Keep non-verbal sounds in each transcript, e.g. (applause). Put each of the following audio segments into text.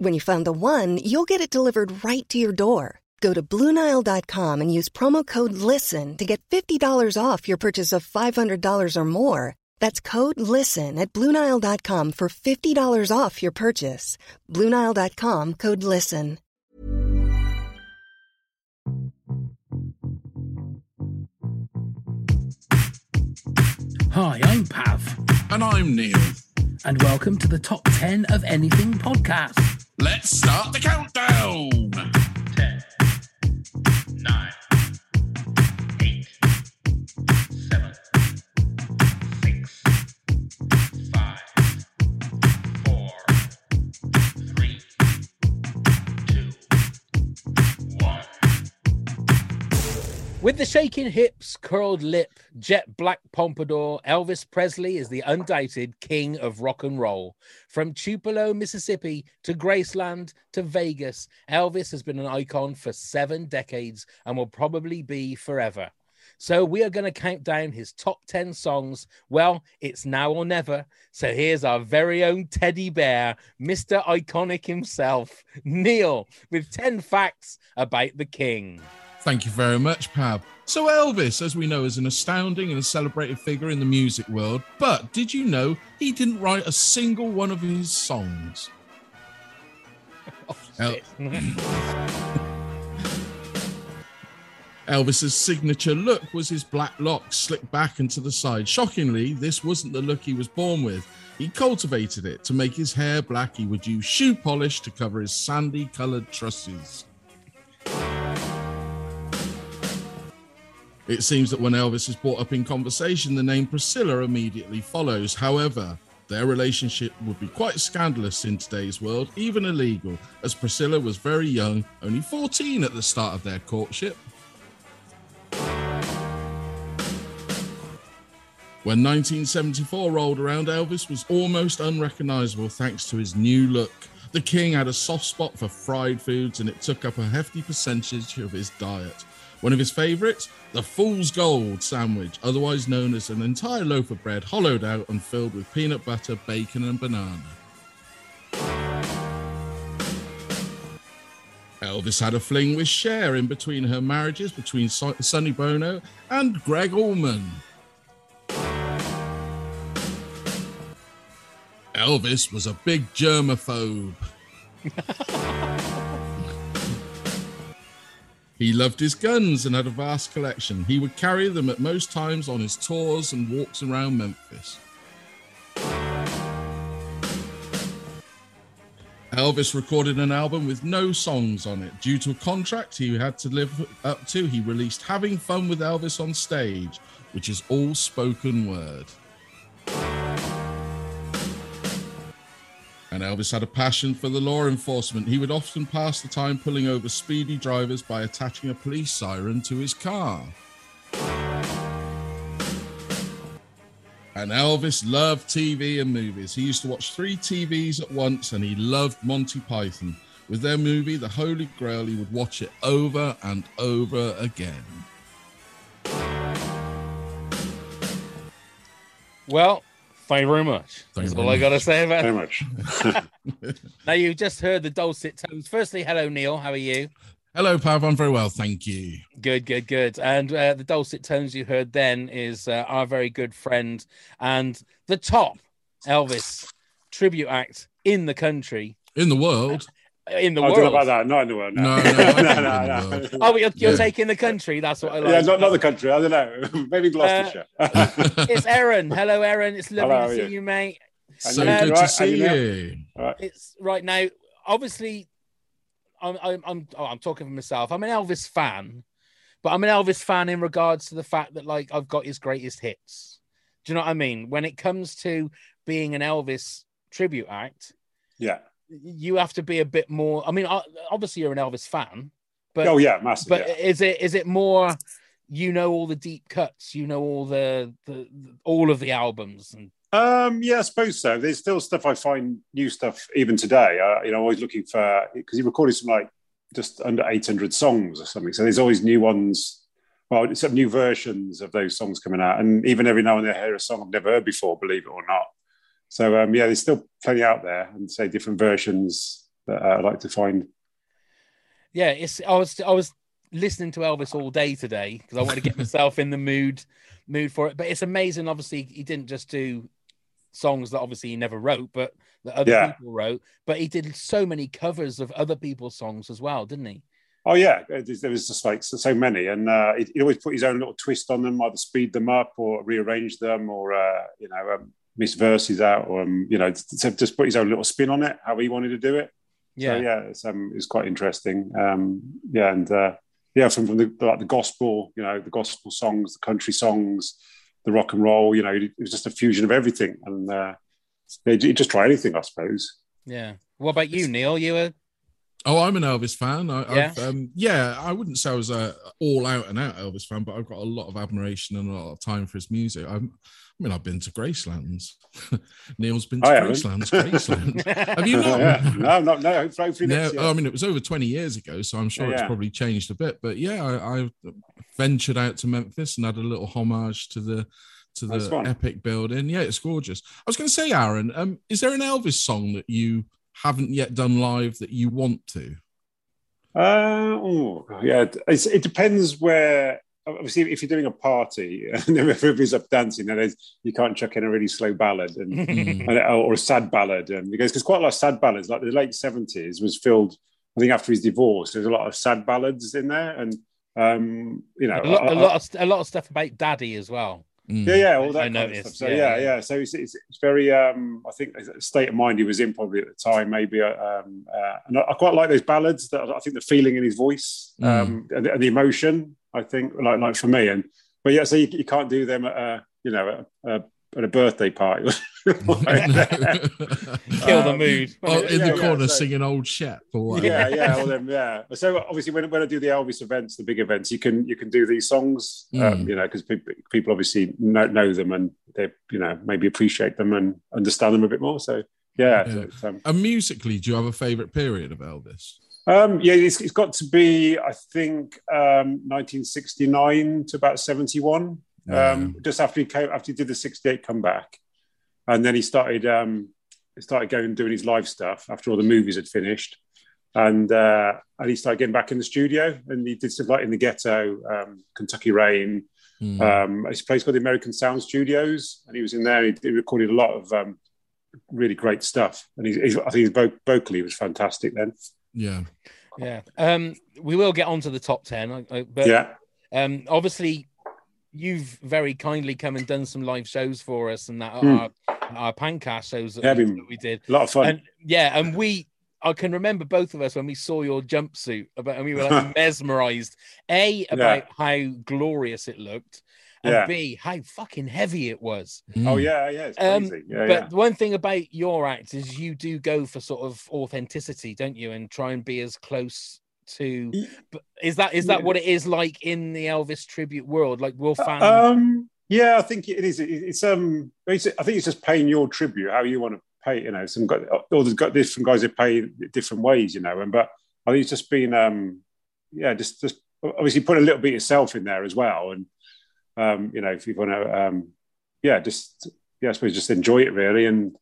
When you find the one, you'll get it delivered right to your door. Go to Bluenile.com and use promo code LISTEN to get $50 off your purchase of $500 or more. That's code LISTEN at Bluenile.com for $50 off your purchase. Bluenile.com code LISTEN. Hi, I'm Pav, And I'm Neil. and welcome to the Top 10 of Anything podcast. Let's start the countdown. With the shaking hips, curled lip, jet black pompadour, Elvis Presley is the undoubted king of rock and roll. From Tupelo, Mississippi to Graceland to Vegas, Elvis has been an icon for seven decades and will probably be forever. So we are going to count down his top 10 songs. Well, it's now or never. So here's our very own teddy bear, Mr. Iconic himself, Neil, with 10 facts about the king. Thank you very much, Pav. So, Elvis, as we know, is an astounding and a celebrated figure in the music world. But did you know he didn't write a single one of his songs? (laughs) Oh, El- (laughs) Elvis's signature look was his black locks slicked back and to the side. Shockingly, this wasn't the look he was born with. He cultivated it to make his hair black. He would use shoe polish to cover his sandy colored trusses. It seems that when Elvis is brought up in conversation, the name Priscilla immediately follows. However, their relationship would be quite scandalous in today's world, even illegal, as Priscilla was very young, only 14 at the start of their courtship. When 1974 rolled around, Elvis was almost unrecognizable thanks to his new look. The king had a soft spot for fried foods and it took up a hefty percentage of his diet. One of his favorites, the Fool's Gold sandwich, otherwise known as an entire loaf of bread hollowed out and filled with peanut butter, bacon, and banana. Elvis had a fling with Cher in between her marriages between Son- Sonny Bono and Gregg Allman. Elvis was a big germaphobe. (laughs) he loved his guns and had a vast collection. He would carry them at most times on his tours and walks around Memphis. Elvis recorded an album with no songs on it. Due to a contract he had to live up to, he released Having Fun with Elvis on Stage, which is all spoken word. And Elvis had a passion for the law enforcement. He would often pass the time pulling over speedy drivers by attaching a police siren to his car. And Elvis loved TV and movies. He used to watch three TVs at once and he loved Monty Python. With their movie, The Holy Grail, he would watch it over and over again. Well, thank you very much. Thank you That's very all I got to say about Very it. much. (laughs) Now, you've just heard the dulcet tones. Firstly, hello, Neil. How are you? Hello, Pav. I'm very well, thank you. Good, good, good. And uh, the dulcet tones you heard then is uh, our very good friend and the top Elvis tribute act in the country, In the world, in the I don't know world. about that. Not in the world. No, No, (laughs) no, I no, no, no. Oh, you're, you're Yeah. taking the country. That's what I like. Yeah, not, not the country. I don't know. (laughs) Maybe Gloucestershire. (laughs) It's Aaron. Hello, Aaron. It's lovely Hello, to see you? you, mate. so Um, good right? to see you you. All right. It's right now. Obviously, I'm I'm I'm, oh, I'm talking for myself. I'm an Elvis fan, but I'm an Elvis fan in regards to the fact that like I've got his greatest hits. Do you know what I mean? When it comes to being an Elvis tribute act, Yeah. You have to be a bit more. I mean, obviously you're an Elvis fan, but oh yeah, massive. but yeah. is it is it more? You know all the deep cuts. You know all the, the, all of the albums and Um, yeah, I suppose so. There's still stuff I find new stuff even today. Uh, you know, always looking for because he recorded some like just under 800 songs or something. So there's always new ones. Well, some new versions of those songs coming out, and even every now and then I hear a song I've never heard before, believe it or not. So um, yeah, there's still plenty out there, and say different versions that uh, I like to find. yeah, it's I was I was listening to Elvis all day today because I want to get myself in the mood mood for it. But it's amazing. Obviously, he didn't just do songs that obviously he never wrote, but that other Yeah. people wrote. But he did so many covers of other people's songs as well, didn't he? Oh yeah, there was just like so, so many, and uh, he, he always put his own little twist on them, either speed them up or rearrange them, or uh, you know, um, miss verses out, or um, you know, to just put his own little spin on it, how he wanted to do it. Yeah, So, yeah, it's um, it's quite interesting. Um, yeah, and uh, yeah, from, from the like the gospel, you know, the gospel songs, the country songs, the rock and roll, you know, it was just a fusion of everything, and uh, they you just try anything, I suppose. yeah. What about you, Neil? You were Oh, I'm an Elvis fan. I, Yeah? I've, um, yeah, I wouldn't say I was a all out and out Elvis fan, but I've got a lot of admiration and a lot of time for his music. I'm, I mean, I've been to Gracelands. (laughs) Neil's been to I. Gracelands. Graceland. Have you (laughs) not? yeah. No, no, no. Hopefully, No. I mean, it was over 20 years ago, so I'm sure it's Yeah. probably changed a bit. But yeah, I, I ventured out to Memphis and had a little homage to the to the epic building. Yeah, it's gorgeous. I was going to say, Aaron, um, is there an Elvis song that you haven't yet done live that you want to? Uh, oh, yeah, it's, it depends where. Obviously, if you're doing a party (laughs) and everybody's up dancing, then you can't chuck in a really slow ballad and, (laughs) Mm. and- or a sad ballad, and because because quite a lot of sad ballads, like the late seventies, was filled. I think after his divorce, there's a lot of sad ballads in there, and um, you know, a lot, I- a I- lot of a lot of stuff about Daddy as well. Mm. yeah, yeah, all I that kind noticed, of stuff. So yeah, yeah, yeah. yeah. So it's, it's, it's very. Um, I think state of mind he was in probably at the time, maybe. uh, Um, uh, and I, I quite like those ballads. That I think the feeling in his voice um, and, the- and the emotion. I think, like, like for me, and but yeah, so you, you can't do them at a, you know, at a, at a birthday party. (laughs) Kill the Um, mood. Oh, in Yeah, the yeah, corner so- singing old Shep or whatever. yeah, yeah, all them, yeah. So obviously, when, when I do the Elvis events, the big events, you can you can do these songs, um, Mm. you know, because people, people obviously know, know them and they, you know, maybe appreciate them and understand them a bit more. So yeah, Yeah. so um, And musically, do you have a favorite period of Elvis? um, yeah, it's, it's got to be, I think, um, 1969 to about 71. Um, just after he came, after he did the 68 comeback, and then he started, um, he started going and doing his live stuff after all the movies had finished, and uh, and he started getting back in the studio, and he did stuff like in the ghetto, um, Kentucky Rain. Mm. Um, his place called the American Sound Studios, and he was in there. He, he recorded a lot of um, really great stuff, and he's, he's, I think his vo- vocally was fantastic then. yeah. Yeah. Um, we will get on to the top ten, I- I- but yeah, um, obviously you've very kindly come and done some live shows for us and that Hmm. our, our pancast shows that, Yeah, we, that we did. a lot of fun. And yeah, and we I can remember both of us when we saw your jumpsuit about and we were like (laughs) mesmerized. A about how glorious it looked, and Yeah. B how fucking heavy it was. oh Mm. yeah, yeah, it's Um, crazy. yeah, but yeah. one thing about your act is you do go for sort of authenticity, don't you? And try and be as close to is that is that Yeah. what it is like in the Elvis tribute world? Like will fans Um, yeah, I think it is. It's um, it's, I think it's just paying your tribute, how you want to pay. You know, some guy, all the got different guys that pay different ways. You know, and but I think it's just been um, yeah, just just obviously put a little bit yourself in there as well, and um, you know, if you want to um, yeah, just yeah, I suppose just enjoy it really, and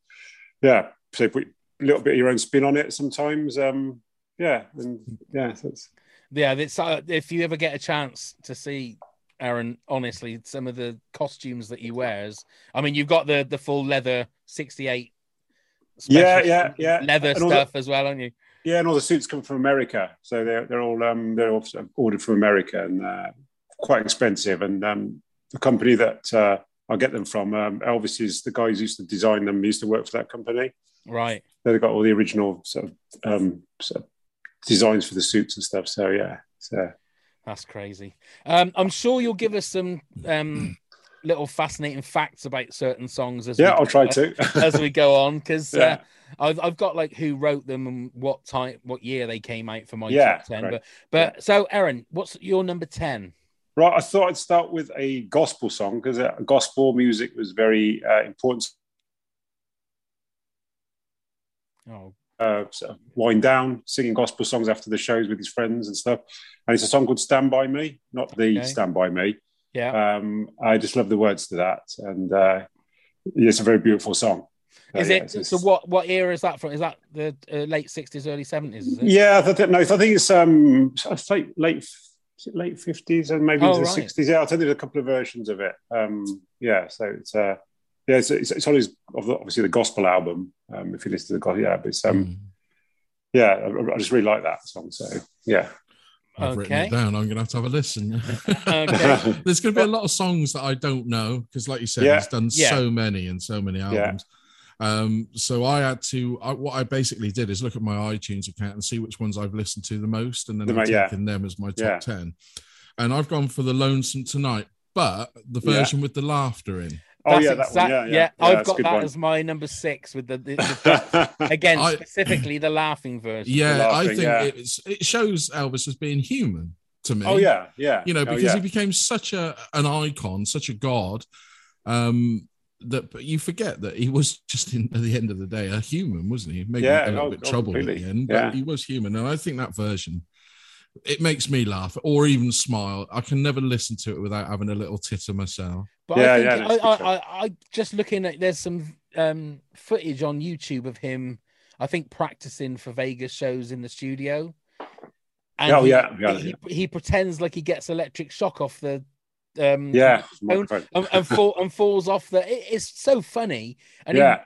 yeah, so put a little bit of your own spin on it sometimes. Um, yeah, and yeah, so it's, yeah, it's, uh, if you ever get a chance to see Aaron, honestly, some of the costumes that he wears. I mean, you've got the the full leather '68. Yeah, yeah, yeah. Leather And all the- stuff as well, aren't you? Yeah, and all the suits come from America, so they're they're all um, they're all ordered from America and uh, quite expensive. And um, the company that uh, I get them from, um, Elvis is the guy who used to design them. Used to work for that company. Right. They've got all the original sort of, um, sort of designs for the suits and stuff. So yeah, so That's crazy. Um, I'm sure you'll give us some um, little fascinating facts about certain songs as yeah, we, I'll try to. (laughs) as we go on because Yeah. uh, I've I've got like who wrote them and what time, what year they came out for my Yeah, top ten. great. But but so Aaron, what's your number ten? Right, I thought I'd start with a gospel song because uh, gospel music was very uh, important. Oh, Uh, wind down, singing gospel songs after the shows with his friends and stuff. And it's a song called "Stand by Me," not the Okay. "Stand by Me." yeah. Um, I just love the words to that, and uh, it's a very beautiful song. Uh, is yeah, it so? What what era is that from? Is that the uh, late sixties, early seventies? Is it? Yeah, I think, no, I think it's um, late is it late fifties and maybe Oh, into the right. sixties. Yeah, I think there's a couple of versions of it. Um, yeah, so it's uh, yeah, it's, it's, it's on his obviously the gospel album. Um, if you listen to the gospel, yeah, but it's um, Mm. yeah, I, I just really like that song. So yeah, I've written Okay. it down. I'm going to have to have a listen. (laughs) Okay. (laughs) There's going to be a lot of songs that I don't know because, like you said, Yeah. he's done Yeah. so many and so many albums. Yeah. Um, so I had to. I, what I basically did is look at my iTunes account and see which ones I've listened to the most, and then The I've yeah. taken them as my top Yeah. ten. And I've gone for the Lonesome Tonight, but the Yeah. version with the laughter in. Oh That's yeah, that exact- one. Yeah, yeah, I've got that one. as my number six with the, the, the (laughs) again I- specifically the laughing version. Yeah, I think yeah. it's, it shows Elvis as being human to me. oh yeah, yeah, you know, Oh, because yeah. he became such a an icon, such a god, um, that but you forget that he was (laughs) just in, at the end of the day a human, wasn't he? Maybe Yeah, a little oh, bit oh, troubled at the end, but Yeah. he was human, and I think that version it makes me laugh or even smile. I can never listen to it without having a little titter myself. But Yeah, I, yeah, think, that's I, I, I, I just looking at there's some um, footage on YouTube of him, I think practicing for Vegas shows in the studio. And Oh, he, yeah, yeah, he, he pretends like he gets electric shock off the um yeah, phone and, and, fall, and falls off the. It, it's so funny, and he, yeah,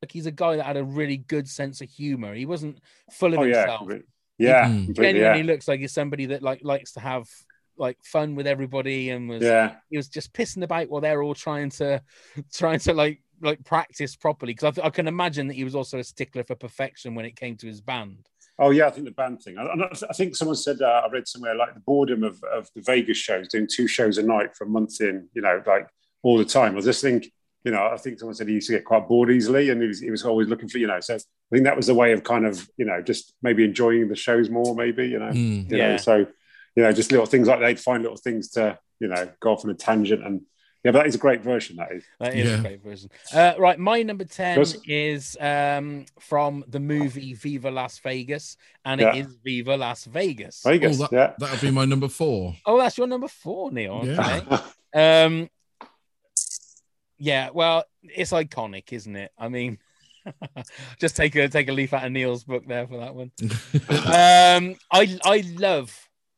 like he's a guy that had a really good sense of humor. He wasn't full of oh himself. completely. Yeah, Mm. Genuinely yeah, looks like he's somebody that like likes to have like fun with everybody and was yeah. he was just pissing about while they're all trying to (laughs) trying to like like practice properly because I, I can imagine that he was also a stickler for perfection when it came to his band Oh yeah, I think the band thing. I, I- I think someone said uh, I read somewhere like the boredom of, of the Vegas shows, doing two shows a night for a month in, you know, like all the time. I just think, you know, I think someone said he used to get quite bored easily, and he was, he was always looking for, you know. So I think that was a way of kind of, you know, just maybe enjoying the shows more, maybe, you know. Mm. You Yeah. know, so you know, just little things like they'd find little things to, you know, go off on a tangent and. Yeah, but that is a great version. That is. that is Yeah. a great version uh, right my number 10 Yes. is um from the movie viva las vegas and Yeah. it is viva las vegas Vegas. oh, that, yeah. that'll be my number four. oh that's your number four neil Yeah. okay. (laughs) um yeah well it's iconic isn't it? I mean (laughs) just take a take a leaf out of neil's book there for that one. (laughs) Um i i love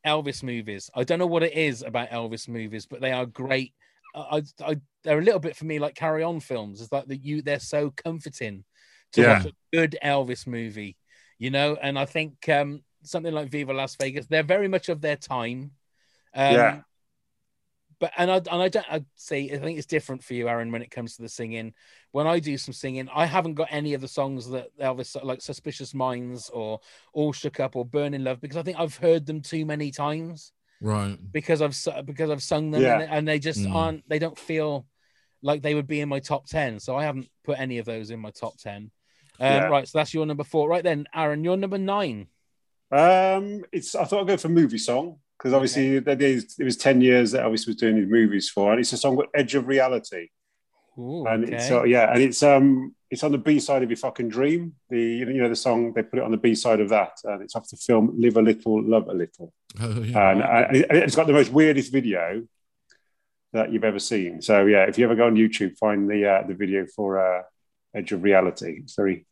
elvis movies. I don't know what it is about elvis movies but they are great. I i, they're a little bit for me like carry on films. It's like that you they're so comforting to Yeah. watch a good elvis movie you know? And i think um something like viva las vegas they're very much of their time. Um Yeah. But and I and I don't I'd say I think it's different for you, Aaron, when it comes to the singing. When I do some singing, I haven't got any of the songs that Elvis like "Suspicious Minds" or "All Shook Up" or "Burning Love" because I think I've heard them too many times right. because I've because I've sung them Yeah. and, and they just Mm. aren't they don't feel like they would be in my top ten. So I haven't put any of those in my top ten. Um, Yeah. Right, so that's your number four. Right then, Aaron, you're number nine. Um, it's. I thought I'd go for movie song because obviously that is, it was ten years that Elvis was doing his movies for, and it's a song called "Edge of Reality," Ooh, and okay. it's uh, yeah, and it's um, it's on the B side of "Your If I Can Dream." The you know the song they put it on the B side of that, and it's off the film "Live a Little, Love a Little," (laughs) Oh, yeah. and, uh, and it's got the most weirdest video that you've ever seen. So yeah, if you ever go on YouTube, find the uh, the video for uh, "Edge of Reality." It's a very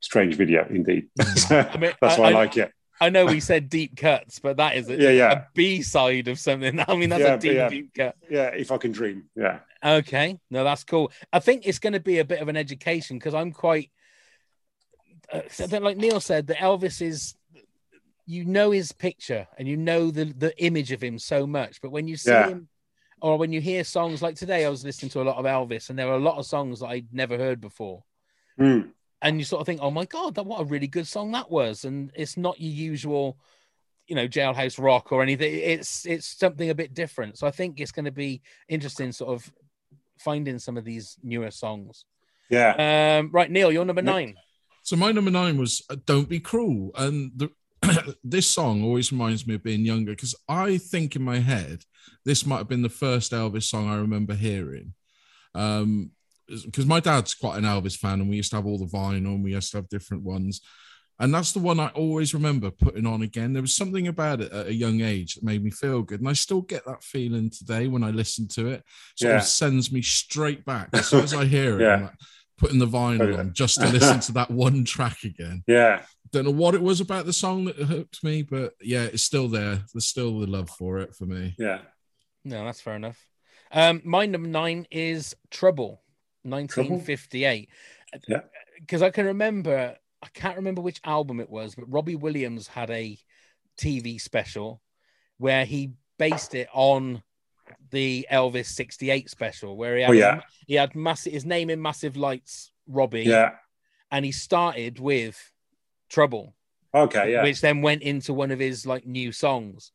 strange video indeed. (laughs) (laughs) I mean, That's why I, I- like it. I know we said deep cuts, but that is a, Yeah, yeah. a B side of something. (laughs) I mean, that's Yeah, a deep, yeah. deep cut. Yeah, if I can dream. Yeah. Okay, no, that's cool. I think it's going to be a bit of an education because I'm quite, uh, like Neil said, that Elvis is, you know, his picture and you know the the image of him so much, but when you see him, or when you hear songs like today, I was listening to a lot of Elvis, and there were a lot of songs that I'd never heard before. Mm. And you sort of think, oh my god, that what a really good song that was, and it's not your usual, you know, jailhouse rock or anything. It's it's something a bit different. So I think it's going to be interesting, sort of finding some of these newer songs. Yeah. Um, right, Neil, you're number nine. So my number nine was uh, "Don't Be Cruel," and the, (clears throat) this song always reminds me of being younger because I think in my head this might have been the first Elvis song I remember hearing. Um, because my dad's quite an Elvis fan, and we used to have all the vinyl, and we used to have different ones. And that's the one I always remember putting on again. There was something about it at a young age that made me feel good. And I still get that feeling today when I listen to it. Sort Yeah. of sends me straight back. As soon as I hear it, Yeah. I'm like putting the vinyl Oh, yeah. on just to listen to that (laughs) one track again. Yeah. Don't know what it was about the song that hooked me, but yeah, it's still there. There's still the love for it for me. Yeah. No, that's fair enough. Um, my number nine is Trouble, 1958. Yeah. Because I can remember, I can't remember which album it was, but Robbie Williams had a TV special where he based it on the Elvis 68 special, where he oh, had, Oh, yeah. he had massive, his name in massive lights, Robbie, Yeah. and he started with Trouble Okay. Yeah. which then went into one of his like new songs.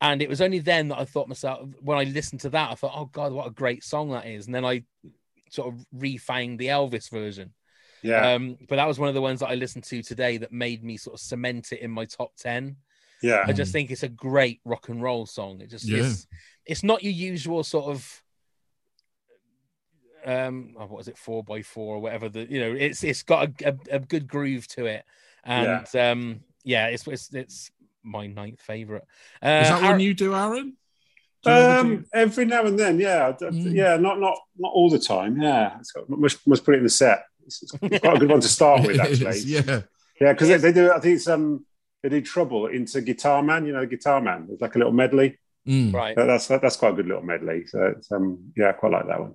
And it was only then that I thought myself when I listened to that, I thought, oh god, what a great song that is. And then I sort of refound the Elvis version. Yeah. Um, but that was one of the ones that I listened to today that made me sort of cement it in my top 10. yeah. I just think it's a great rock and roll song. It just Yeah. is it's not your usual sort of um oh, what is it four by four or whatever the you know it's it's got a, a, a good groove to it and um yeah it's it's, it's my ninth favorite uh, Is that Aaron- one you do, Aaron? Do you ever do- Um, every now and then, yeah, D- d- Mm. yeah, not not not all the time. Yeah, it's got, must must put it in the set. It's, it's quite a good one to start (laughs) with, actually. is, yeah. Yeah, because they, they do. I think it's um they do trouble into Guitar Man. You know, Guitar Man. It's like a little medley. Mm. right That- That's that's quite a good little medley. So it's, um yeah, I quite like that one.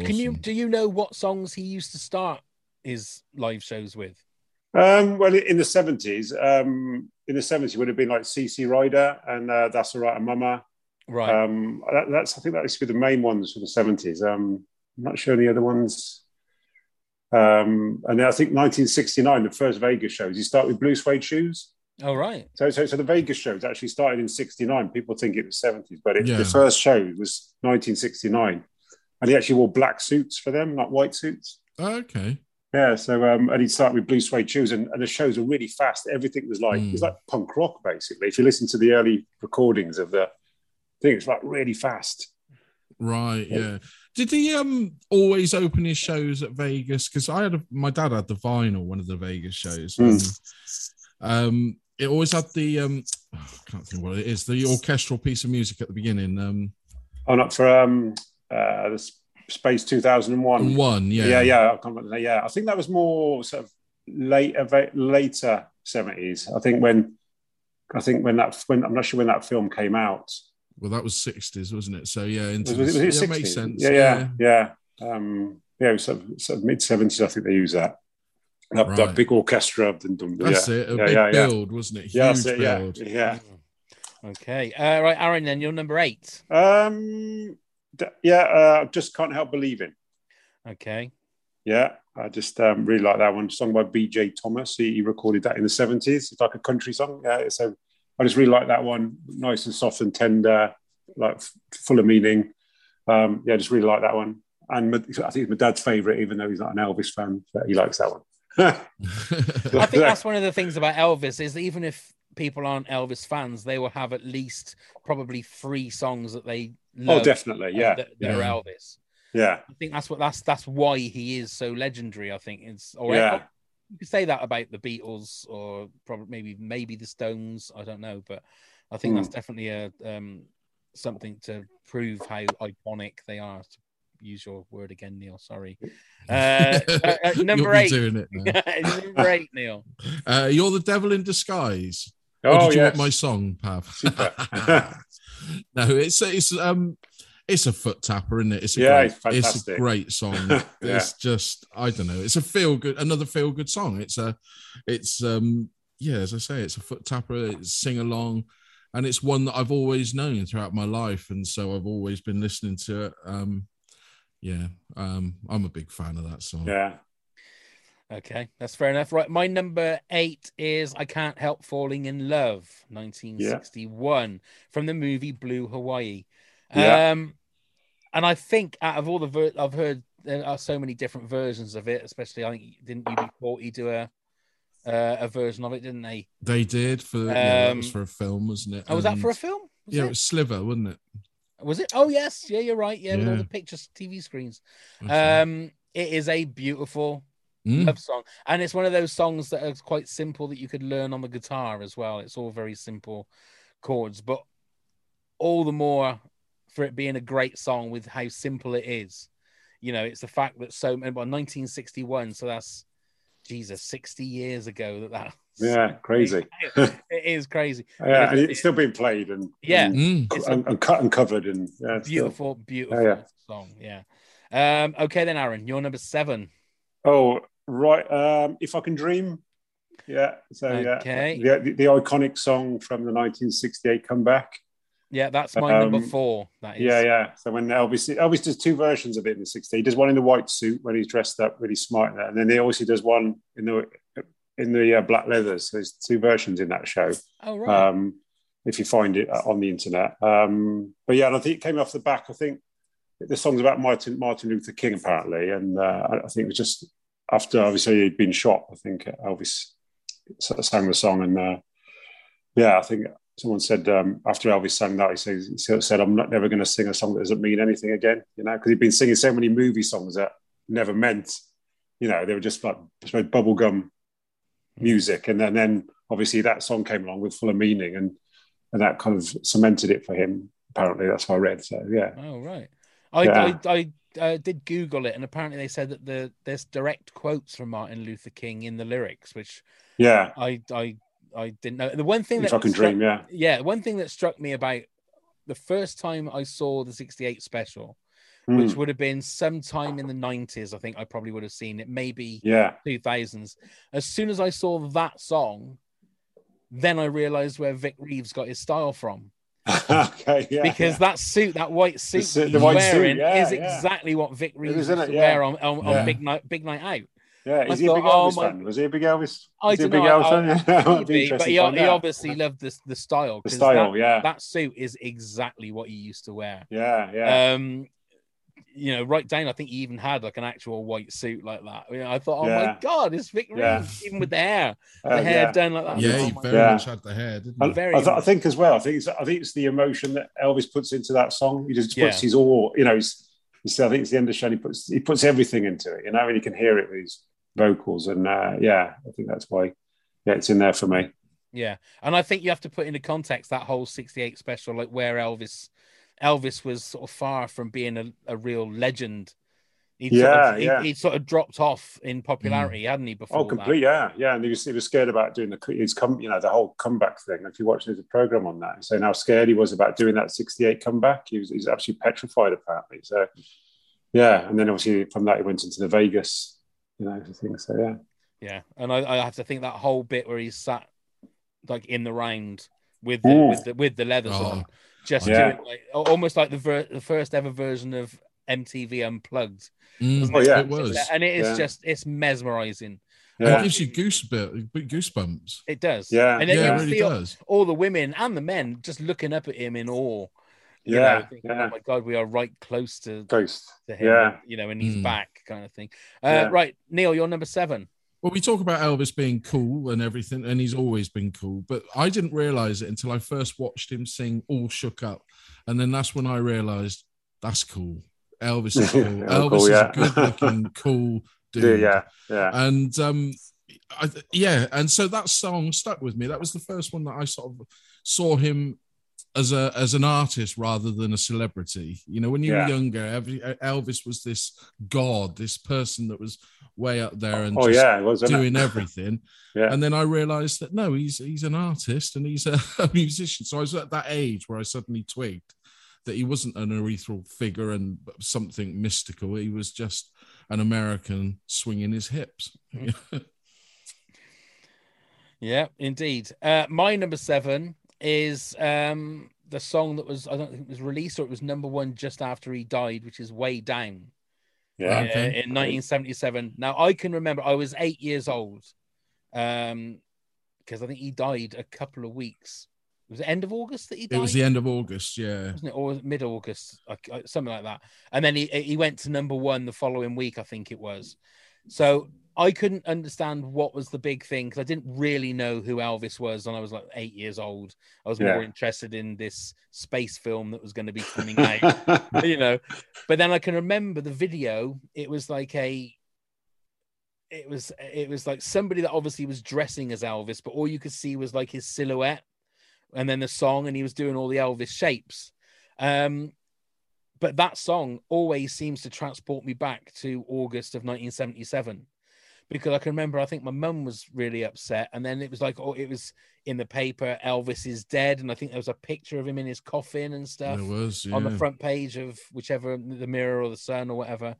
can you do you know what songs he used to start his live shows with Um, well, in the seventies, um, in the seventies, would have been like CC Rider and uh, That's Alright, Mama. right Um, that, that's I think that used to be the main ones for the seventies. Um, I'm not sure any other ones. Um, and then I think 1969, the first Vegas shows. You start with Blue Suede Shoes. oh right So, so, so the Vegas shows actually started in '69. People think it was '70s, but it, Yeah. the first show was 1969, and he actually wore black suits for them, not white suits. Okay. Yeah, so um, and he'd start with blue suede shoes, and, and the shows were really fast. Everything was like it was Mm. like punk rock basically. If you listen to the early recordings of the thing, it's like really fast. Right. Yeah. Yeah. Did he um always open his shows at Vegas? Because I had a, my dad had the vinyl one of the Vegas shows. Mm. and, um, it always had the um, (sighs) I can't think what it is. The orchestral piece of music at the beginning. Um, Oh, not for um, uh, the S- Space 2001. one. Yeah. yeah, yeah. I can't remember. Yeah, I think that was more sort of later, later 70s. I think when I think when that when I'm not sure when that film came out. Well, that was sixties, wasn't it? So yeah, into Was, it- was it yeah, makes sense. Yeah, yeah, yeah. Um, yeah, it was sort of, sort of mid 70s. I think they use that. That, that big orchestra. of dun, dun, That's yeah. it. A yeah, big yeah, yeah. build, wasn't it? Huge Yeah, that's it, yeah, build. yeah. okay uh, right aaron then you're number eight Um, d- yeah, uh, just can't help believing. okay Yeah, I just um, really like that one. Song by B.J. Thomas. He, he recorded that in the seventies. It's like a country song. Yeah, so I just really like that one. Nice and soft and tender, like f- full of meaning. Um, yeah, I just really like that one. And my, I think it's my dad's favorite, even though he's not an Elvis fan, but he likes that one. (laughs) (laughs) I think that's one of the things about Elvis is that even if people aren't Elvis fans, they will have at least probably three songs that they love. oh, definitely. Yeah, that, that are Elvis. yeah, I think that's what that's that's why he is so legendary. I think it's or yeah. you could say that about the Beatles or probably maybe maybe the Stones. I don't know, but I think Hmm. that's definitely a um something to prove how iconic they are. To use your word again, Neil. Sorry. (laughs) Uh, uh, uh, number eight. doing it now. (laughs) number eight, Neil. (laughs) Uh, you're the devil in disguise. Or Oh, did you yes. want my song, Pav? (laughs) No, it's it's um it's a foot tapper, isn't it? It's a Yeah, great, it's it's, a great song. (laughs) Yeah. It's just I don't know. It's a feel good, another feel good song. It's a, it's um yeah, as I say, it's a foot tapper. It's sing along, and it's one that I've always known throughout my life, and so I've always been listening to it. Um, yeah, um, I'm a big fan of that song. yeah. Okay, that's fair enough. Right, my number eight is "I Can't Help Falling in Love," 1961, from the movie Blue Hawaii. Yeah. Um, and I think out of all the ver- I've heard, there are so many different versions of it. Especially, I think didn't UB40 do a uh, a version of it, didn't they? They did for yeah, that was Um, for a film, wasn't it? Oh, was that for a film? Was yeah, it? it was Sliver, wasn't it? Was it? Oh yes, yeah, you're right. Yeah, with all the pictures, TV screens. That's right. Um, it is a beautiful Mm. love song, and it's one of those songs that are quite simple that you could learn on the guitar as well. It's all very simple chords, but all the more for it being a great song with how simple it is. You know, it's the fact that so many, well, 1961, so that's Jesus, 60 years ago that that. Yeah, (laughs) crazy. it is crazy. (laughs) Yeah, and It- it's still being played and Yeah. and, Mm. And, and cut and covered and yeah, it's still- beautiful, beautiful yeah. song. Yeah. Um, okay, then, Aaron, you're number seven. Oh, right. Um, if I can dream. Yeah. So Okay. yeah, the, the, iconic song from the 1968 comeback. Yeah, that's my number Um, four. That is. Yeah, yeah. So when Elvis Elvis does two versions of it in the 60s. He does one in the white suit when he's dressed up really smart, in that, and then he also does one in the in the uh, black leathers. So there's two versions in that show. Oh right. um, if you find it uh, on the internet. Um, but yeah, and I think it came off the back. I think the song's about Martin Martin Luther King apparently, and uh, I think it was just after obviously he'd been shot. I think Elvis sang the song, and uh, yeah, I think someone said um, after Elvis sang that, he, says, he said, "I'm not never going to sing a song that doesn't mean anything again," you know, because he'd been singing so many movie songs that never meant, you know, they were just like just bubblegum music, and then then obviously that song came along with full of meaning, and and that kind of cemented it for him. Apparently, that's what I read. So yeah, Oh right. I Yeah. I, I uh, did Google it, and apparently they said that the there's direct quotes from Martin Luther King in the lyrics, which yeah. I I I didn't know. The one thing that struck- dream, yeah, yeah, one thing that struck me about the first time I saw the '68 special, Mm, which would have been sometime in the '90s, I think I probably would have seen it, maybe yeah, 2000s. As soon as I saw that song, then I realized where Vic Reeves got his style from. (laughs) okay, yeah, because yeah. that suit, that white suit suit- the he's white suit, wearing yeah, is exactly what Vic Reeves used to wear on, on, Yeah. on Big Night Big Night Out. yeah. Is I he a thought, big oh Elvis my- fan? Was he a big Elvis? I Was he a don't big know, Elvis I- fan? Yeah, it'd be Maybe, but he, he obviously loved the, the style. the style, that, yeah, that suit is exactly what he used to wear. yeah, yeah. Um, you know, right down. I think he even had like an actual white suit like that. You know, I thought, oh my god, it's Vic Reeves, even with the hair, the Uh, hair yeah. done like that. Yeah, Oh he very Yeah. much had the hair, didn't I, he? very I, th- I think as well. I think it's, I think it's the emotion that Elvis puts into that song. He just puts Yeah. his all. You know, he's, he's, I think it's the end of show. He puts he puts everything into it. You know, and you can hear it with his vocals. And uh, yeah, I think that's why. Yeah, it's in there for me. Yeah, and I think you have to put into context that whole '68 special, like where Elvis, Elvis was sort of far from being a, a real legend. He'd sort Yeah, of, yeah. He'd sort of dropped off in popularity, hadn't he? Before Oh, complete. Yeah, yeah. And he was he was scared about doing the his come. You know, the whole comeback thing. If you watch the program on that, saying how scared he was about doing that '68 comeback, he was he's absolutely petrified apparently. So yeah, and then obviously from that he went into the Vegas. You know, thing. So yeah. Yeah, and I, I have to think that whole bit where he's sat like in the round with the, Mm. with the with the leathers Oh, on, just yeah. doing like almost like the ver- the first ever version of MTV Unplugged, Mm, Oh, yeah. it was. and it is Yeah. just it's mesmerizing. It gives you goosebumps. goosebumps. It does. Yeah. and then Yeah, you it really see all- does. all the women and the men just looking up at him in awe. you Yeah, know, thinking, yeah. oh my god, we are right close to, Ghost. to him. Yeah. you know, and he's Mm. back, kind of thing. Uh, Yeah. Right, Neil, you're number seven. Well, we talk about Elvis being cool and everything, and he's always been cool. But I didn't realize it until I first watched him sing "All Shook Up," and then that's when I realized that's cool. Elvis is cool. (laughs) Elvis cool, is yeah. a good-looking, (laughs) cool Yeah, dude. yeah, yeah. And um, I, yeah, and so that song stuck with me. That was the first one that I sort of saw him as a as an artist rather than a celebrity. You know, when you Yeah. were younger, every, Elvis was this god, this person that was way up there and Oh just yeah, it was wasn't it? doing everything. (laughs) Yeah. And then I realized that no, he's he's an artist and he's a, (laughs) a musician. So I was at that age where I suddenly twigged that he wasn't an ethereal figure and something mystical. He was just an American swinging his hips. (laughs) Yeah, indeed. Uh, my number seven is um, the song that was I don't think it was released or it was number one just after he died, which is "Way Down." Yeah. uh, Okay. in 1977. Now I can remember I was eight years old, um, because I think he died a couple of weeks. Was it end of August that he died? It was the end of August, yeah. wasn't it, or mid August, something like that. And then he he went to number one the following week, I think it was. So I couldn't understand what was the big thing because I didn't really know who Elvis was when I was like eight years old. I was more interested in this space film that was going to be coming out, (laughs) you know. But then I can remember the video. It was like a. It was it was like somebody that obviously was dressing as Elvis, but all you could see was like his silhouette, and then the song, and he was doing all the Elvis shapes. Um, but that song always seems to transport me back to August of 1977 because I can remember I think my mum was really upset and then it was like oh it was in the paper Elvis is dead and I think there was a picture of him in his coffin and stuff There was, on the front page of whichever the mirror or the sun or whatever.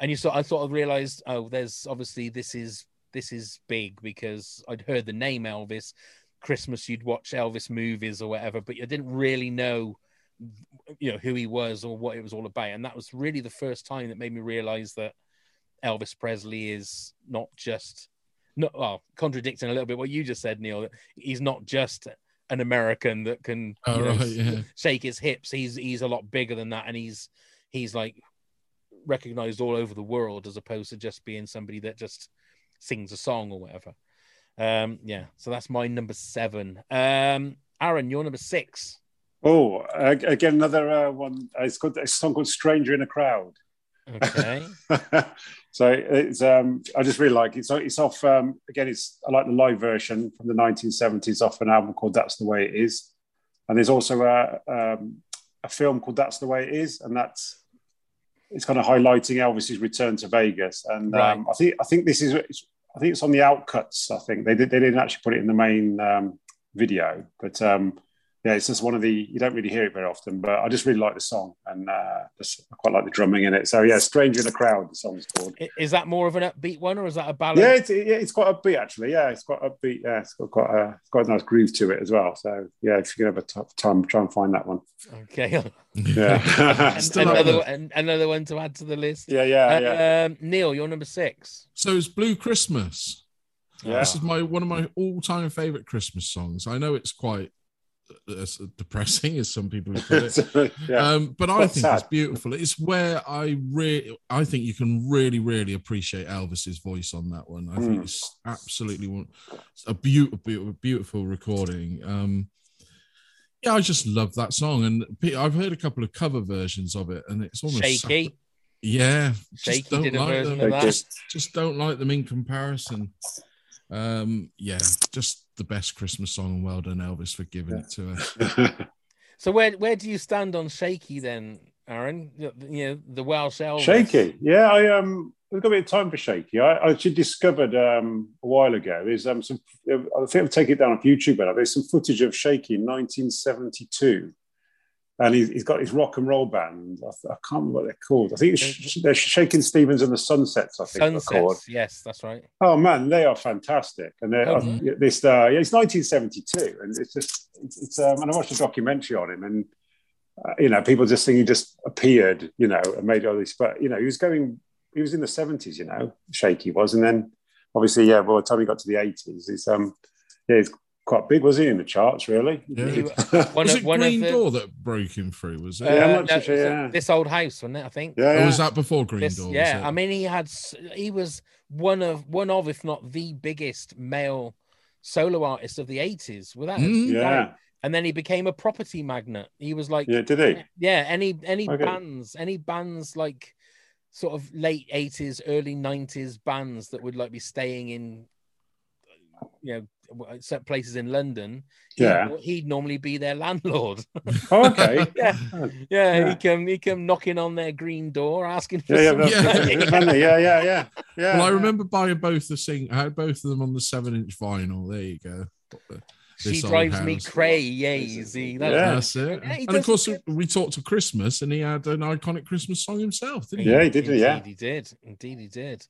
And you sort I sort of realized oh there's obviously this is this is big because I'd heard the name Elvis Christmas you'd watch Elvis movies or whatever but you didn't really know you know who he was or what it was all about. And that was really the first time that made me realize that Elvis Presley is not just not well contradicting a little bit what you just said Neil that he's not just an American that can Oh, you know, right, yeah. shake his hips he's he's a lot bigger than that and he's he's like recognized all over the world as opposed to just being somebody that just sings a song or whatever um yeah so that's my number 7 um Aaron you're number 6 Oh, uh, again, another uh, one. Uh, it's called a song called "Stranger in a Crowd." Okay (laughs) so it's um, I just really like it. So it's off um, again. It's I like the live version from the 1970s off an album called "That's the Way It Is," and there's also a um, a film called "That's the Way It Is," and that's it's kind of highlighting Elvis's return to Vegas. And Right. um, I think I think this is it's, I think it's on the outcuts. I think they did they didn't actually put it in the main um, video, but um, yeah, it's just one of the you don't really hear it very often. But I just really like the song, and uh, just, I quite like the drumming in it. So yeah, "Stranger in the Crowd" the song's called. Is that more of an upbeat one or is that a ballad Yeah, it's, yeah, it's quite upbeat actually. Yeah, it's quite upbeat. Yeah, it's got quite a, it's got a nice groove to it as well. So yeah, if you can have a tough time, try and find that one. okay (laughs) Yeah, (laughs) And another up one, another one to add to the list. yeah, yeah, yeah. Um, Neil, you're number six. So it's Blue Christmas. yeah. This is my one of my all-time favorite Christmas songs. I know it's quite uh, depressing, as some people have put it. (laughs) yeah. Um, but I Quite think it's beautiful. It's where I really, I think you can really, really appreciate Elvis's voice on that one. I think Mm. it's absolutely one, it's a beautiful, beautiful, beautiful recording. Um, yeah, I just love that song, and I've heard a couple of cover versions of it, and it's almost Shaky. Yeah, Shaky just don't like them. Just, just don't like them in comparison. Um, yeah, just the best Christmas song, and well done, Elvis, for giving it to us. (laughs) So where where do you stand on Shaky then, Aaron? You know the Welsh Elvis. Shaky. Yeah, I um, we've got a bit of time for Shaky. I, I actually discovered um a while ago is um some. I think I've taken it down off YouTube, but there's some footage of Shaky in 1972. And he's, he's got his rock and roll band. I, I can't remember what they're called. I think it's, they're Shaking Stevens and the Sunsets. I think they're called. Sunsets. Yes, that's right. Oh man, they are fantastic, and they're, Oh, uh, this uh, yeah, it's 1972, and it's just it's, it's um, and I watched a documentary on him, and uh, you know, people just think he just appeared, you know, and made all this, but you know, he was going, he was in the 70s, you know, Shaky was, and then obviously, yeah, by the time he got to the 80s, he's um, yeah, he's quite big, was he in the charts, really? Yeah. He- (laughs) one was of it one Green of the, Door that broke him through? Was it? Yeah, I'm uh, not no, sure, yeah. this old house, wasn't it? I think. yeah, Or was that before Green This- Door? yeah. I mean, he had he was one of one of, if not the biggest male solo artist of the 80s, without Mm. yeah, And then he became a property magnate. He was like, yeah, did he? yeah, any any Okay. bands, any bands like sort of late 80s, early 90s bands that would like be staying in, you know, Uh, set places in London. he'd- Yeah. he'd normally be their (laughs) landlord. Oh, okay. (laughs) yeah, Oh, yeah, Yeah. he come he come knocking on their green door asking for Yeah, yeah, some that's- money. money, yeah, yeah, yeah, yeah. Well, I remember buying both the sing. I had both of them on the seven-inch vinyl. There you go. She This old drives me house. crazy. That- Yeah. That's it. Yeah, and of course, get- we talked to Christmas, and he had an iconic Christmas song himself, didn't he? Yeah, he did, Indeed, yeah. he did. Indeed, he did.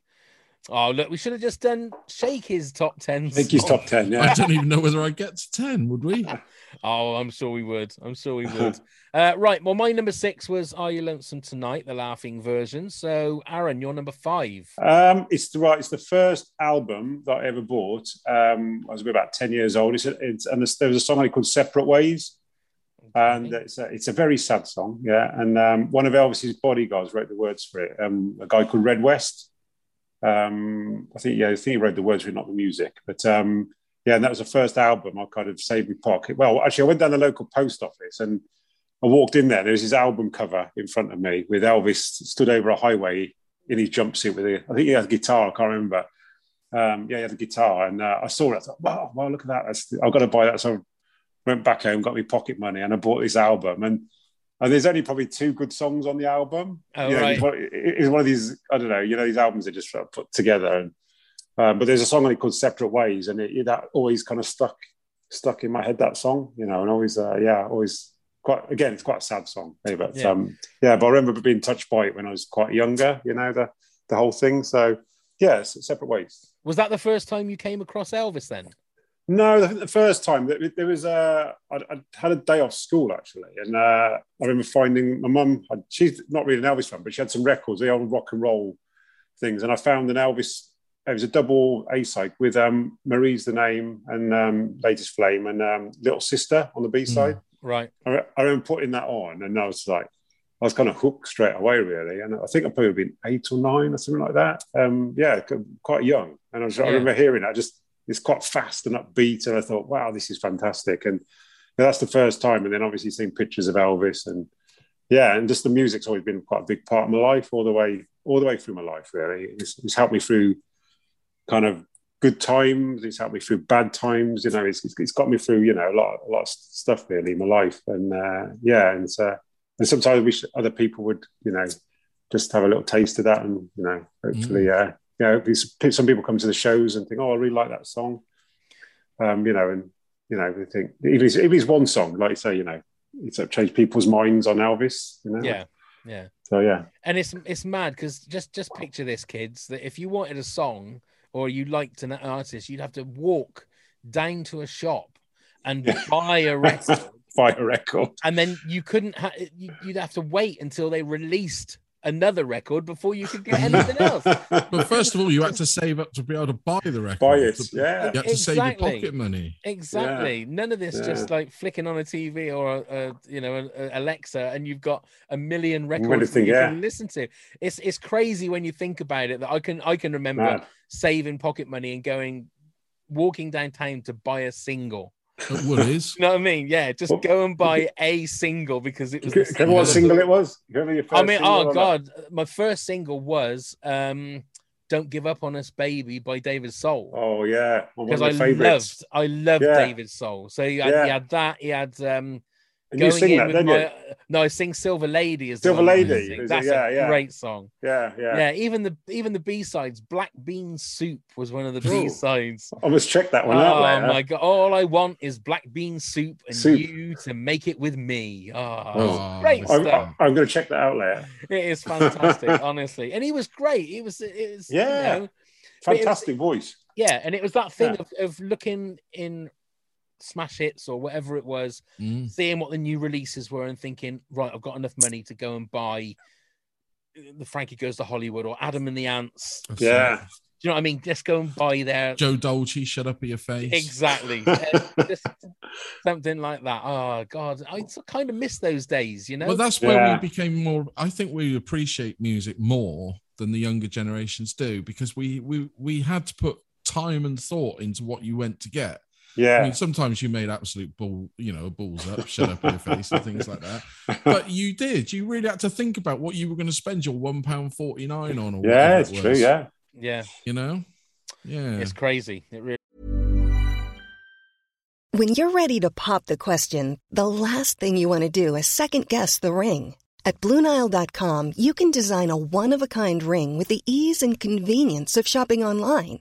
Oh, look, we should have just done Shaky's top 10. I think he's top ten. Yeah. I don't even know whether I'd get to 10, would we? (laughs) Oh, I'm sure we would. I'm sure we would. (laughs) uh, right. Well, my number six was Are You Lonesome Tonight, the laughing version. So, Aaron, you're number five. Um, it's the right. It's the first album that I ever bought. Um, I was about ten years old. It's, it's and there's, there was a song on it called "Separate Ways," and it's a, it's a very sad song. Yeah, and um, one of Elvis's bodyguards wrote the words for it. Um, a guy called Red West. Um, I think yeah, I think he wrote the words it, not the music. But um, yeah, and that was the first album I kind of saved my pocket. Well, actually, I went down the local post office and I walked in there. There was his album cover in front of me with Elvis stood over a highway in his jumpsuit with a, I think he had a guitar. I can't remember. Um, yeah, he had a guitar, and uh, I saw it. I thought, wow, wow, look at that! That's, I've got to buy that. So I went back home, got me pocket money, and I bought this album. And and there's only probably two good songs on the album. Oh, you know, right. it's, one, it- it's one of these. I don't know. You know, these albums are just sort of put together. And um, but there's a song on it called "Separate Ways," and it, that always kind of stuck stuck in my head. That song, you know, and always, uh, yeah, always quite. Again, it's quite a sad song, eh, but Yeah. um, yeah. But I remember being touched by it when I was quite younger. You know, the the whole thing. So yeah, separate ways. Was that the first time you came across Elvis then? No, the first time that there was a, I, I had a day off school actually, and uh, I remember finding my mum. She's not really an Elvis fan, but she had some records, the old rock and roll things, and I found an Elvis. It was a double A side with um, "Marie's the Name" and um, "Latest Flame" and um, "Little Sister" on the B side. Right. I, I remember putting that on, and I was like, I was kind of hooked straight away, really. And I think I've probably been eight or nine or something like that. Um, yeah, quite young. And I, was, I remember hearing it. Just it's quite fast and upbeat, and I thought, wow, this is fantastic. And that's the first time. And then obviously seeing pictures of Elvis, and yeah, and just the music's always been quite a big part of my life, all the way, all the way through my life. Really, it's, it's helped me through kind of good times. It's helped me through bad times. You know, it's, it's, it's got me through, you know, a lot, a lot of stuff really in my life. And uh, yeah, and uh, and sometimes I wish other people would, you know, just have a little taste of that, and you know, hopefully, uh, you know, these- some people come to the shows and think, oh, I really like that song, um, you know, and you know, they think it's, if it's one song, like you say, you know, it's changed people's minds on Elvis, you know. Yeah. Yeah. So yeah, And it's it's mad because just just picture this, kids, that if you wanted a song or you liked an artist, you'd have to walk down to a shop and (laughs) buy a record, buy a record. and then you couldn't. Ha- you'd have to wait until they released another record before you could get (laughs) anything else. But first of all, you had to save up to be able to buy the record. Buy it, yeah. You had to save your Exactly. pocket money. Exactly. None of this Yeah. just like flicking on a TV or a, a you know a, a Alexa, and you've got a million Million records that you yeah. can listen to. It's it's crazy when you think about it. That I can I can remember Mad. saving pocket money and going walking downtown to buy a single. At Woolies. (laughs) You know what I mean? Yeah, just Well- go and buy a single because it was. Can the you what single. single it was? Your first I mean, oh on that? god, my first single was um "Don't Give Up on Us, Baby" by David Soul. Oh yeah, because of I my favourites. loved, I loved Yeah. David Soul. So he had, he Yeah. had that. He had um, And you sing that, with don't my. you? No, I sing "Silver Lady" as the Silver one Lady, is? That's Yeah, a yeah. great song. Yeah, yeah. Yeah. even the even the B sides, "Black Bean Soup" was one of the Ooh. B sides. I must check that one out oh, later. my god! All I want is black bean soup and Soup. you to make it with me. Oh, Oh, great I'm, stuff! I'm going to check that out later. (laughs) It is fantastic, (laughs) honestly, and he was great. It was, it was, you Yeah. know, But it was- Fantastic voice. yeah, and it was that thing Yeah. of, of looking in smash hits or whatever it was, Mm. seeing what the new releases were and thinking, right, I've got enough money to go and buy the Frankie Goes to Hollywood or Adam and the Ants. That's Yeah. it. Do you know what I mean? Just go and buy their Joe Dolce, shut up in your face. exactly (laughs) just something like that. Oh God, I kind of miss those days. You know? Well, that's where Yeah. we became more. I think we appreciate music more than the younger generations do because we we we had to put time and thought into what you went to get. I Yeah. mean, sometimes you made absolute bull, you know, balls up, shut up in your face, and things like that. (laughs) But you did. You really had to think about what you were going to spend your one pound forty nine on. Or yeah, it's it true. Yeah. yeah, you know. Yeah. it's crazy. It really. When you're ready to pop the question, the last thing you want to do is second guess the ring. At Bluenile.com, you can design a one of a kind ring with the ease and convenience of shopping online.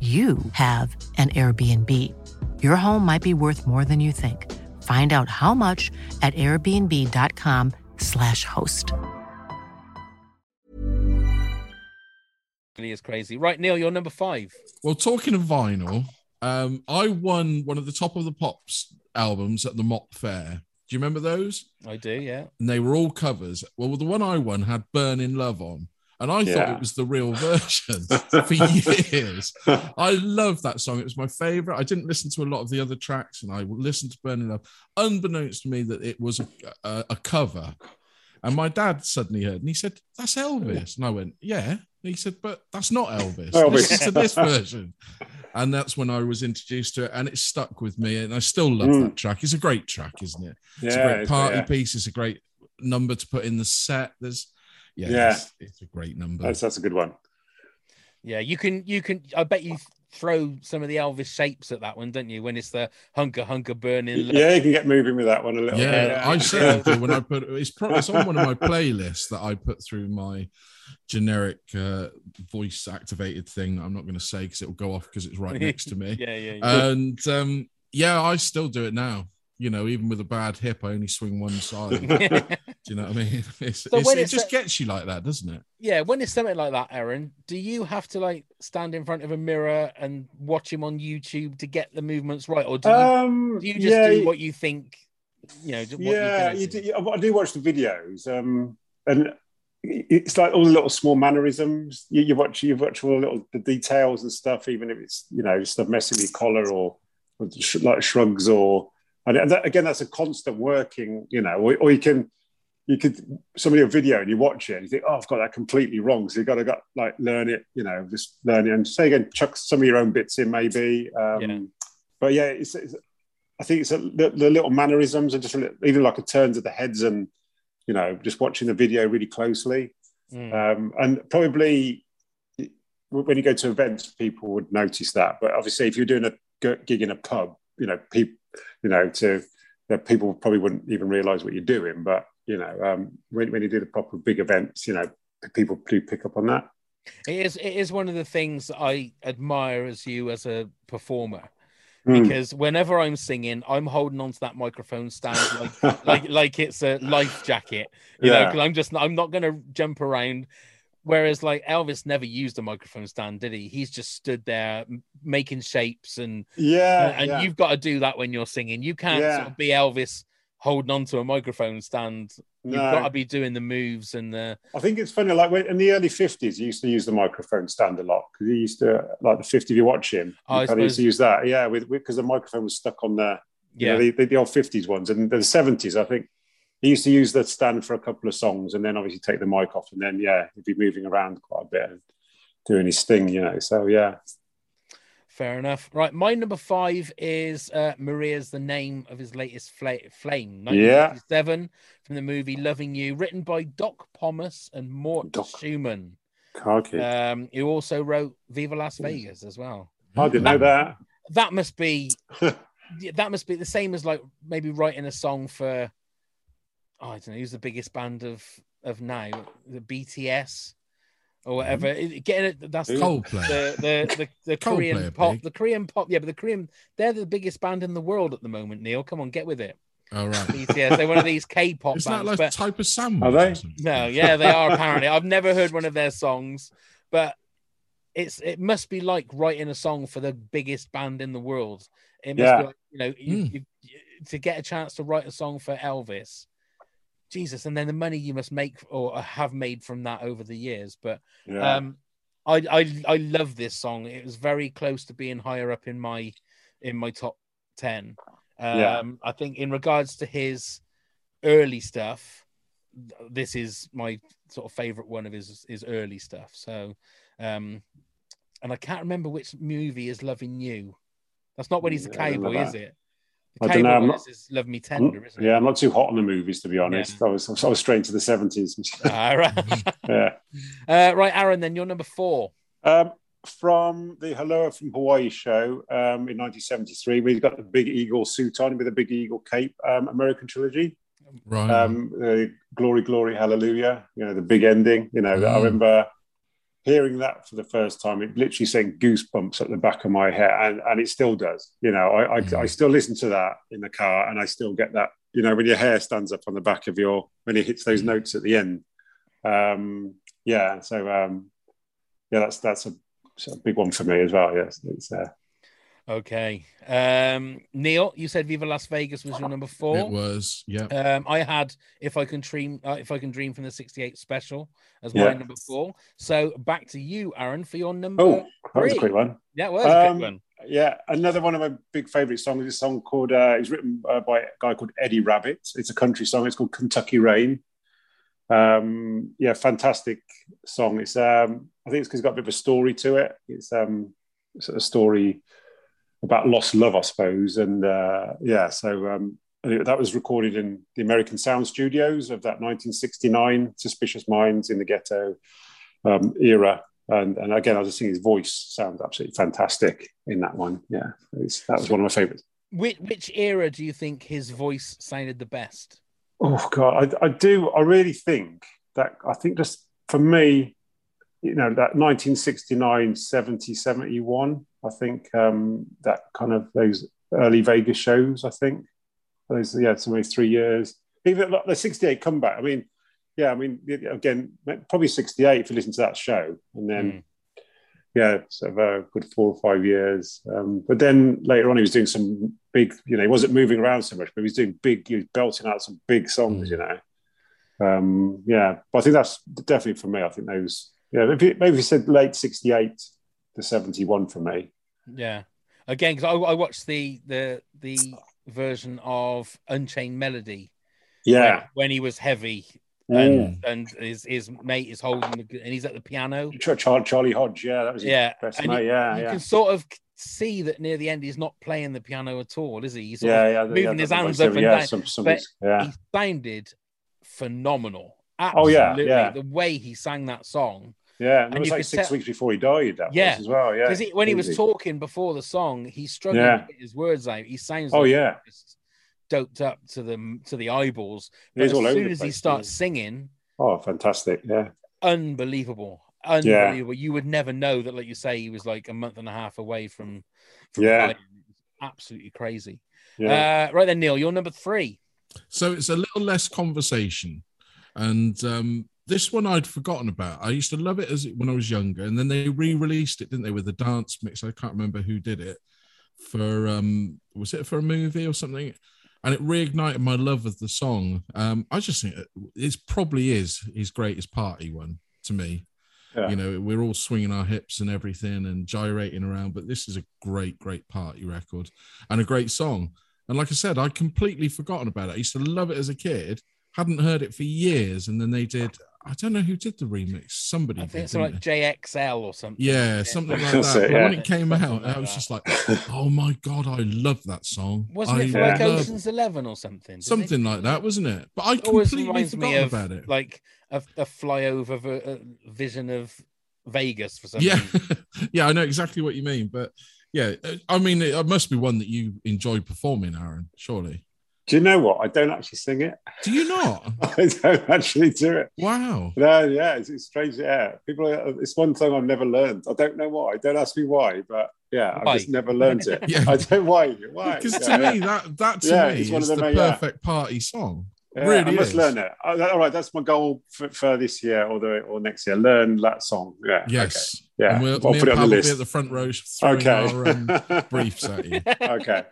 you have an Airbnb. Your home might be worth more than you think. Find out how much at airbnb.com/slash host. Really is crazy. Right, Neil, you're number five. Well, talking of vinyl, um, I won one of the top of the pops albums at the Mop Fair. Do you remember those? I do, yeah. And they were all covers. Well, the one I won had "Burning Love" on, and I thought it was the real (laughs) version for years. (laughs) I love that song. It was my favorite. I didn't listen to a lot of the other tracks, and I listened to Burning Love, unbeknownst to me that it was a, a, a cover. And my dad suddenly heard, and he said, "That's Elvis." And I went, "Yeah." And he said, "But that's not Elvis. (laughs) Elvis. Listen to this version." And that's when I was introduced to it, and it stuck with me. And I still love Mm. that track. It's a great track, isn't it? It's a great party yeah. piece. It's a great number to put in the set. There's, yeah, Yeah. It's, it's a great number. That's that's a good one. Yeah, you can you can I bet you throw some of the Elvis shapes at that one, don't you? When it's the hunker hunker burning. look. Yeah, you can get moving with that one a little. yeah, bit. I certainly do. When I put it's, pro- it's on one of my playlists that I put through my generic uh, voice activated thing. that I'm not going to say because it will go off because it's right next to me. (laughs) yeah, yeah, yeah. And um, yeah, I still do it now. You know, even with a bad hip, I only swing one side. (laughs) do you know what I mean? (laughs) It's, So it's- when it just a- gets you like that, doesn't it? yeah, when it's something like that, Aaron, do you have to like stand in front of a mirror and watch him on YouTube to get the movements right, or do you, Um, do you just yeah, do what you think? You know, what yeah, you you do, I do watch the videos, um, and it's like all the little small mannerisms. You, you watch, you watch all the little the details and stuff, even if it's you know stuff messing with your collar or, or sh- like shrugs or. And that, again, that's a constant working, you know. Or, or you can, you could somebody a video and you watch it and you think, oh, I've got that completely wrong. So you've got to got like learn it, you know, just learn it and say again, chuck some of your own bits in maybe. Um, Yeah. But yeah, it's, it's I think it's a, the, the little mannerisms and just a little, even like a turns of the heads and you know just watching the video really closely. Mm. Um, and probably when you go to events, people would notice that. But obviously, if you're doing a gig in a pub, you know, people, you know, to that people probably wouldn't even realise what you're doing. But you know, um, when, when you do the proper big events, you know, people do pick up on that. It is it is one of the things I admire as you as a performer. Mm. Because whenever I'm singing, I'm holding onto that microphone stand like like (laughs) like it's a life jacket, you know. Yeah. Because I'm just I'm not going to jump around. Whereas like Elvis never used a microphone stand, did he? He's just stood there making shapes and Yeah, and yeah. you've got to do that when you're singing. You can't Yeah. sort of be Elvis holding onto a microphone stand. You've No. got to be doing the moves and the I think it's funny, like when, in the early 50s, he used to use the microphone stand a lot because he used to, like the 50, if you watch him, I he kinda used to use that. Yeah, with because the microphone was stuck on the, you Yeah. know, the, the, the old 50s ones. And the 70s, I think he used to use the stand for a couple of songs and then obviously take the mic off. And then, yeah, he'd be moving around quite a bit and doing his thing, you know. So, yeah. Fair enough. Right, my number five is uh, Maria's the name of his latest fla- flame, Yeah. 1957, from the movie Loving You, written by Doc Pomus and Mort Doc. Shuman, um, who also wrote Viva Las Vegas as well. I didn't know that. That must be (laughs) that must be the same as like maybe writing a song for oh, I don't know who's the biggest band of of now, the BTS or whatever. It- Getting it, that's the, Coldplay. the the the, the (laughs) Coldplay Korean pop, big. the Korean pop. Yeah, but the Korean they're the biggest band in the world at the moment. Neil, come on, get with it. All right. (laughs) BTS, they're one of these K-pop Is that like but type of sandwich? Are they? no, yeah, they are apparently. I've never heard one of their songs, but it's it must be like writing a song for the biggest band in the world. It must Yeah. be like, you know, you, Mm. you, to get a chance to write a song for Elvis. Jesus, and then the money you must make or have made from that over the years. But Yeah. um, I I I love this song. It was very close to being higher up in my in my top ten. Um, Yeah. I think in regards to his early stuff, this is my sort of favorite one of his his early stuff. So, um, and I can't remember which movie is Loving You. That's not when he's a Yeah, cowboy, is it? I don't know, cowboy I'm not- is is Love Me I'm Tender, isn't it? yeah, I'm not too hot on the movies to be honest. Yeah. I was I was straight into the seventies. (laughs) Ah, right. yeah. (laughs) uh, right, Aaron. Then you're number four. Um, from the Aloha from Hawaii show um, in 1973, where he's got the big eagle suit on with a big eagle cape. Um, American trilogy, Right. um, uh, Glory, Glory, Hallelujah. You know the big ending. You know, I Mm. remember hearing that for the first time. It literally sent goosebumps at the back of my head, and, and it still does. You know, I, I, Mm. I still listen to that in the car, and I still get that. You know, when your hair stands up on the back of your when it hits those notes at the end. Um, yeah, so um, yeah, that's that's a, a big one for me as well. Yes, it's uh, Okay. Um, Neil, you said Viva Las Vegas was your number four. it was. Yeah. Um, I had if I can dream, uh, if I can dream from the '68 special as my number four. So back to you, Aaron, for your number. oh, that was a quick one. Yeah, it was a Um, quick one. Yeah, another one of my big favourite songs is a song called, uh, it's written uh, by a guy called Eddie Rabbitt. It's a country song. It's called Kentucky Rain. Um, yeah, fantastic song. It's, um, I think it's because it's got a bit of a story to it. It's um, sort of a story about lost love, I suppose. And uh, yeah, so um, that was recorded in the American Sound Studios of that 1969 Suspicious Minds in the Ghetto um, era. And, and again, I was just think his voice sounds absolutely fantastic in that one. Yeah, it's, that was one of my favorites. Which which era do you think his voice sounded the best? Oh God, I, I do. I really think that. I think just for me, you know, that 1969, 70, 71. I think um, that kind of those early Vegas shows. I think those yeah, so maybe three years. Even like the 68 comeback. I mean, yeah, I mean, again, probably 68 if you listen to that show, and then. Mm. Yeah, sort of a good four or five years. Um, but then later on, he was doing some big, you know, he wasn't moving around so much, but he was doing big, he was belting out some big songs, you know. Um, yeah, but I think that's definitely for me. I think those, yeah, maybe, maybe you said late 68 to 71 for me. Yeah. Again, because I, I watched the the the version of Unchained Melody Yeah. when, when he was heavy Mm. and and his his mate is holding the and he's at the piano. Char- Char- Charlie Hodge, yeah, that was his Yeah, best mate. you, yeah, you yeah. can sort of see that near the end he's not playing the piano at all, is he? He's Yeah, yeah, moving yeah, his hands up and down. some- some- but yeah. he sounded phenomenal. Oh, yeah, yeah. the way he sang that song. Yeah, and And it was like six tell- weeks before he died, that Yeah, as well. Yeah. Because when he was talking before the song, he struggled Yeah. to get his words out. He sounds Oh, like yeah. just doped up to the to the eyeballs. But as all soon the as he starts yeah. singing, Oh, fantastic. Yeah. unbelievable, unbelievable. You would never know that, like you say, he was like a month and a half away from. from Yeah. absolutely crazy. Yeah. Uh, right then, Neil, you're number three. So it's a little less conversation. And um, this one I'd forgotten about. I used to love it as when I was younger, and then they re-released it, didn't they, with the dance mix? I can't remember who did it. For um, was it for a movie or something? And it reignited my love of the song. Um, I just think it it's probably is his greatest party one to me. Yeah. You know, we're all swinging our hips and everything and gyrating around, but this is a great, great party record and a great song. And like I said, I'd completely forgotten about it. I used to love it as a kid, hadn't heard it for years, and then they did I don't know who did the remix. Somebody I think it's didn't like they? JXL or something. yeah, something (laughs) like that. it, But when it came Something out, like I was that. just like, "Oh my god, I love that song." Wasn't I it for like Yeah. love- Ocean's Eleven or something? Something like that, wasn't it? But I It always completely reminds me forgot of about it. like a, a flyover ver- uh, vision of Vegas for some yeah, (laughs) yeah, I know exactly what you mean. But yeah, uh, I mean, it must be one that you enjoyed performing, Aaron. Surely. Do you know what? I don't actually sing it. Do you not? (laughs) I don't actually do it. wow. No, yeah, it's, it's strange. Yeah, people. Are, it's one thing I've never learned. I don't know why. Don't ask me why, but yeah, Why? I've just never learned it. (laughs) Yeah. I don't why. Why? Because Yeah, to yeah. me, that that to Yeah, me it's one is of the them, yeah. perfect party song. Yeah, really I must is. learn it. All right, that's my goal for, for this year or the or next year. Learn that song. Yeah. Yes. Okay. Yeah. And we'll, I'll put it on Pal the will be list. at the front row throwing Okay. our um, (laughs) briefs at you. okay.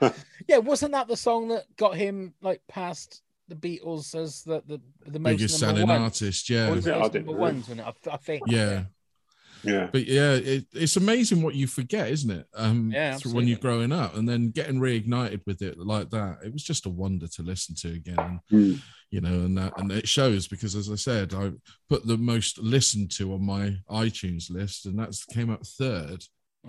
(laughs) yeah, wasn't that the song that got him like past the Beatles as the the, the most Biggest selling one? artist, yeah. was it I most didn't number ones, it? I, I think. Yeah. Yeah. But yeah, it, it's amazing what you forget, isn't it? Um, Yeah, through- when you're growing up and then getting reignited with it like that, it was just a wonder to listen to again. And, Hmm. you know, and that, and it shows because, as I said, I put the most listened to on my iTunes list, and that's came up third.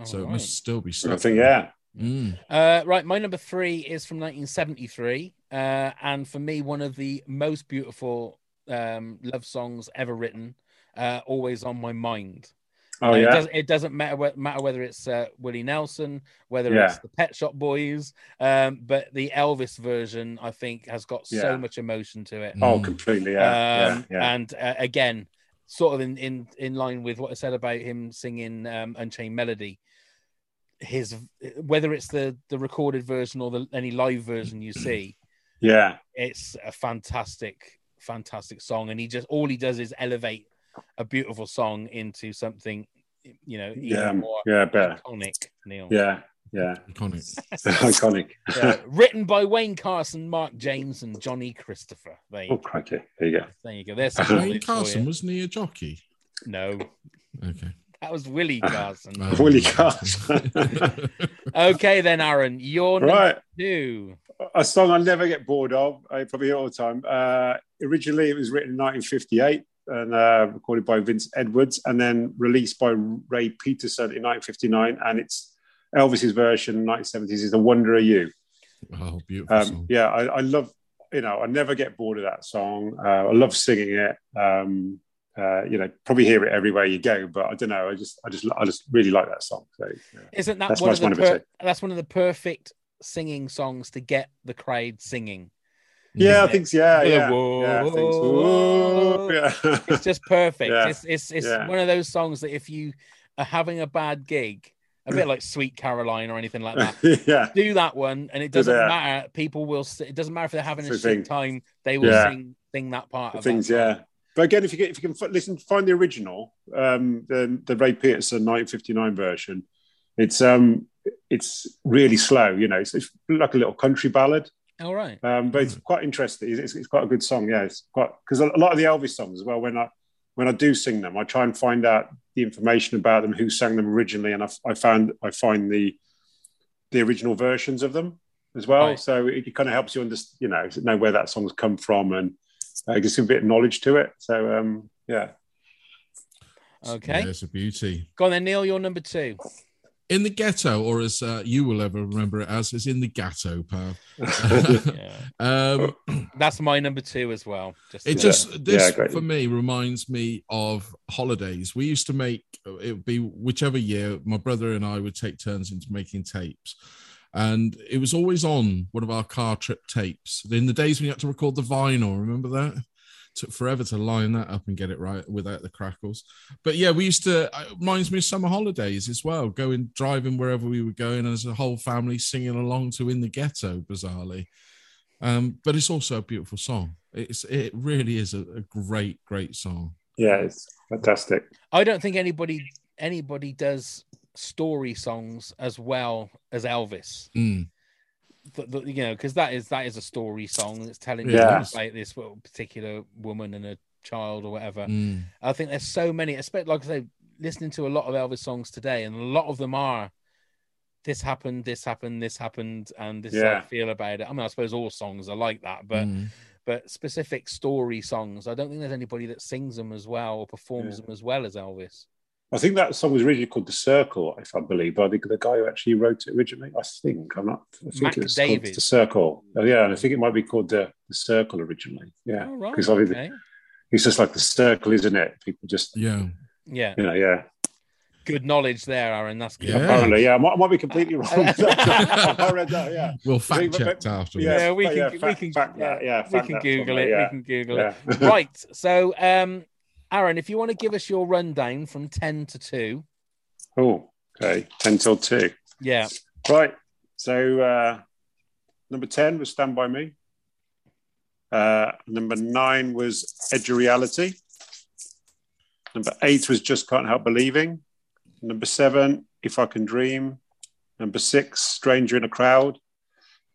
so it must still be. Stuck. I think yeah. Mm. Uh, right, my number three is from 1973, uh, and for me, one of the most beautiful um, love songs ever written. Uh, always on my mind. Oh it, yeah. doesn't, it doesn't matter whe- matter whether it's uh, Willie Nelson, whether Yeah. it's the Pet Shop Boys, um, but the Elvis version, I think, has got Yeah. so much emotion to it. Oh, completely. Yeah. Um, yeah. Yeah. And uh, again, sort of in, in in line with what I said about him singing um, Unchained Melody. His whether it's the the recorded version or the any live version you see, (clears throat) yeah. it's a fantastic, fantastic song, and he just all he does is elevate a beautiful song into something, you know, even Yeah. more Yeah. Better. iconic. Neil, Yeah. Yeah. Iconic. (laughs) Iconic. (laughs) Uh, written by Wayne Carson, Mark James, and Johnny Christopher. There you, Oh, crikey. There you go. there you go. There's (laughs) Wayne Carson wasn't he a jockey? No, Okay. That was (laughs) Willie Carson. Willie. Carson. (laughs) okay, then, Aaron, you're right. two. A song I never get bored of. I probably hear it all the time. Uh, originally, it was written in 1958 and uh, recorded by Vince Edwards, and then released by Ray Peterson in 1959. And it's Elvis's version, 1970s, is "The Wonder of You." oh, beautiful Um, song. yeah, I, I love. You know, I never get bored of that song. Uh, I love singing it. Um, uh, you know, probably hear it everywhere you go. But I don't know. I just, I just, I just really like that song. So, yeah. Isn't that That's one of the per- that's one of the perfect singing songs to get the crowd singing? Yeah, I think so. Yeah, yeah. whoa, yeah, I think so. whoa. Yeah. It's just perfect. Yeah, It's it's it's yeah. one of those songs that if you are having a bad gig, a bit like Sweet Caroline or anything like that, (laughs) yeah. do that one, and it doesn't matter. People will. It doesn't matter if they're having a shit time. They will Yeah. sing sing that part The of things, yeah. But again, if you get if you can f- listen, find the original, um, the the Ray Peterson 1959 version. It's um, it's really slow. You know, it's, it's like a little country ballad. All right. Um, but it's quite interesting. It's, it's quite a good song. Yeah, it's quite because a lot of the Elvis songs as well. When I when I do sing them, I try and find out the information about them, who sang them originally, and I, I found I find the the original versions of them as well. Right. So it, kind of helps you understand, you know, know where that song's come from and uh, gives you a bit of knowledge to it. So um, yeah, Okay. Yeah, it's a beauty. Go on then, Neil. You're number two. In the ghetto, or as uh, you will ever remember it as, is in the ghetto, pal. (laughs) Yeah. um, That's my number two as well. Just It to- just this Yeah, for me reminds me of holidays. We used to make it would be whichever year my brother and I would take turns into making tapes, and it was always on one of our car trip tapes. In the days when you had to record the vinyl, remember that? Took forever to line that up and get it right without the crackles. But yeah, we used to. It reminds me of summer holidays as well. Going driving wherever we were going as a whole family singing along to "In the Ghetto." Bizarrely, um, but it's also a beautiful song. It's it really is a, a great great song. yeah, it's fantastic. I don't think anybody anybody does story songs as well as Elvis. Mm. Th- th- you know, because that is that is a story song. It's telling Yeah. you about this particular woman and a child or whatever. Mm. I think there's so many, especially like I say, listening to a lot of Elvis songs today, and a lot of them are this happened, this happened, this happened, and this is how I feel about it. I mean, I suppose all songs are like that, but Mm. but specific story songs. I don't think there's anybody that sings them as well or performs Yeah. them as well as Elvis. I think that song was originally called The Circle, if I believe, by the, the guy who actually wrote it originally. I think I'm not. I think Mac it was David. called The Circle. Oh, yeah, and I think it might be called the, the Circle originally. Yeah, Oh, right. because obviously Okay. it's just like the circle, isn't it? People just, Yeah. Yeah. you know, yeah. Good knowledge there, Aaron. That's good. Yeah. Apparently, yeah. I might, I might be completely wrong. (laughs) I read that. Yeah. (laughs) We'll fact checked afterwards. Yeah, Yeah, we but can, yeah, we can, fact that, yeah, we can Google it. yeah. We can Google Yeah. it. Right. So, um, Aaron, if you want to give us your rundown from ten to two, Oh, okay. 10 till 2. yeah, Right. So uh, number 10 was Stand By Me. Uh, number nine was Edge of Reality. Number eight was Just Can't Help Believing. Number seven, If I Can Dream. Number six, Stranger in a Crowd.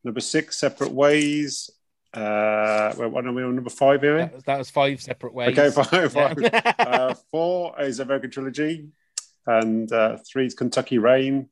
Number six, Separate Ways. Uh, well, what are we on number five here? that, that was five separate ways. Okay, five. Yeah. five. (laughs) uh, four is American Trilogy. And uh, three is Kentucky Rain.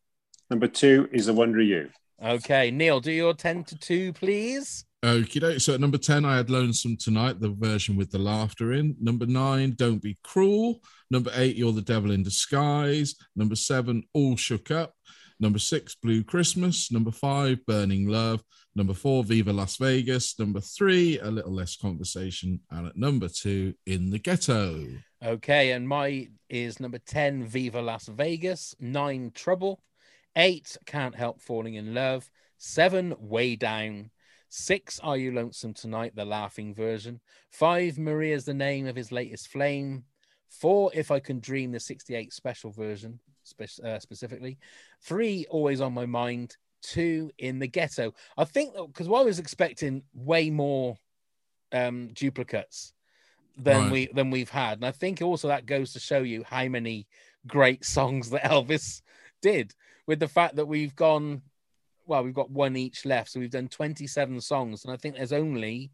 Number two is The Wonder of You. okay, Neil, do your ten to two, please. Okie doke. So at number 10, I had Lonesome Tonight, the version with the laughter in. Number nine, Don't Be Cruel. Number eight, You're the Devil in Disguise. Number seven, All Shook Up. Number six, Blue Christmas. Number five, Burning Love. Number four, Viva Las Vegas. Number three, A Little Less Conversation. And at number two, In the Ghetto. Okay, and my is number 10, Viva Las Vegas, nine, Trouble, eight, Can't Help Falling in Love, seven, Way Down, six, Are You Lonesome Tonight, the laughing version, five, Maria's the name of his latest flame, four, If I Can Dream, the 68 special version, spe- uh, specifically, three, Always on My Mind, two, In the Ghetto. I think because I was expecting way more um, duplicates than Right. we than we've had. And I think also that goes to show you how many great songs that (laughs) Elvis did with the fact that we've gone well, we've got one each left. So we've done 27 songs, and I think there's only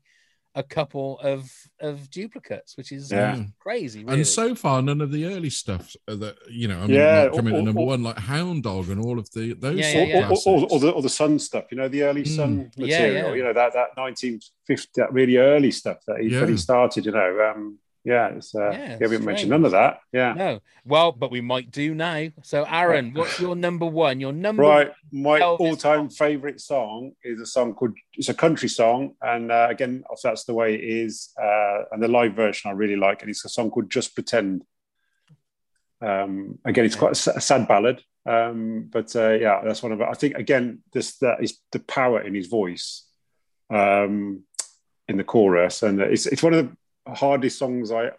a couple of of duplicates, which is Yeah. crazy. Really. And so far, none of the early stuff that, you know, I mean, Yeah, might come in or- at number or- one, like Hound Dog and all of the those Yeah, sort yeah, yeah. Or, or, or, or the, or the Sun stuff, you know, the early Sun Mm. Yeah, material, yeah. you know, that, that 1950, that really early stuff that he, that Yeah. he started, you know. Um, yeah, it's, uh, Yeah, yeah, we haven't mentioned none of that. Yeah. no, well, but we might do now. So, Aaron, what's your number one? Your number Right, my Elvis all-time favorite song is a song called it's a country song, and uh, again, if that's the way it is, uh, and the live version I really like, and it's a song called "Just Pretend." Um, again, it's quite a, sad ballad, um, but uh, yeah, that's one of. I think again, this that is the power in his voice um, in the chorus, and it's it's one of the hardest songs I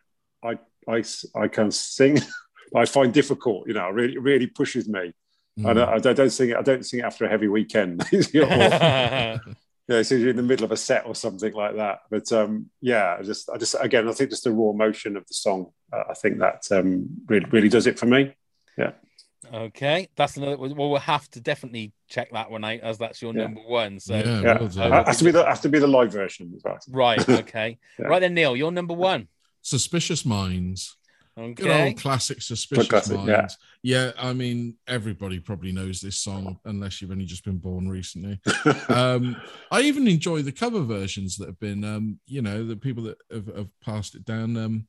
I I, I can sing. (laughs) I find difficult, you know, really really pushes me. I, Mm. don't, I don't sing it. I don't sing it after a heavy weekend. (laughs) You know, or- (laughs) yeah, it's usually in the middle of a set or something like that. But um, yeah, I just, I just, again, I think just the raw emotion of the song. Uh, I think that um, really, really does it for me. Yeah, Okay, that's another. Well, we'll have to definitely check that one out as that's your Yeah. number one. So, Yeah, yeah. well. Uh, has to be the has to be the live version as well. right, (laughs) okay, Yeah. right then, Neil, you're number one. Suspicious Minds. Good Okay, old classic Suspicious classic, yeah. Minds. Yeah. I mean, everybody probably knows this song unless you've only just been born recently. (laughs) um, I even enjoy the cover versions that have been, um, you know, the people that have, have passed it down. Um,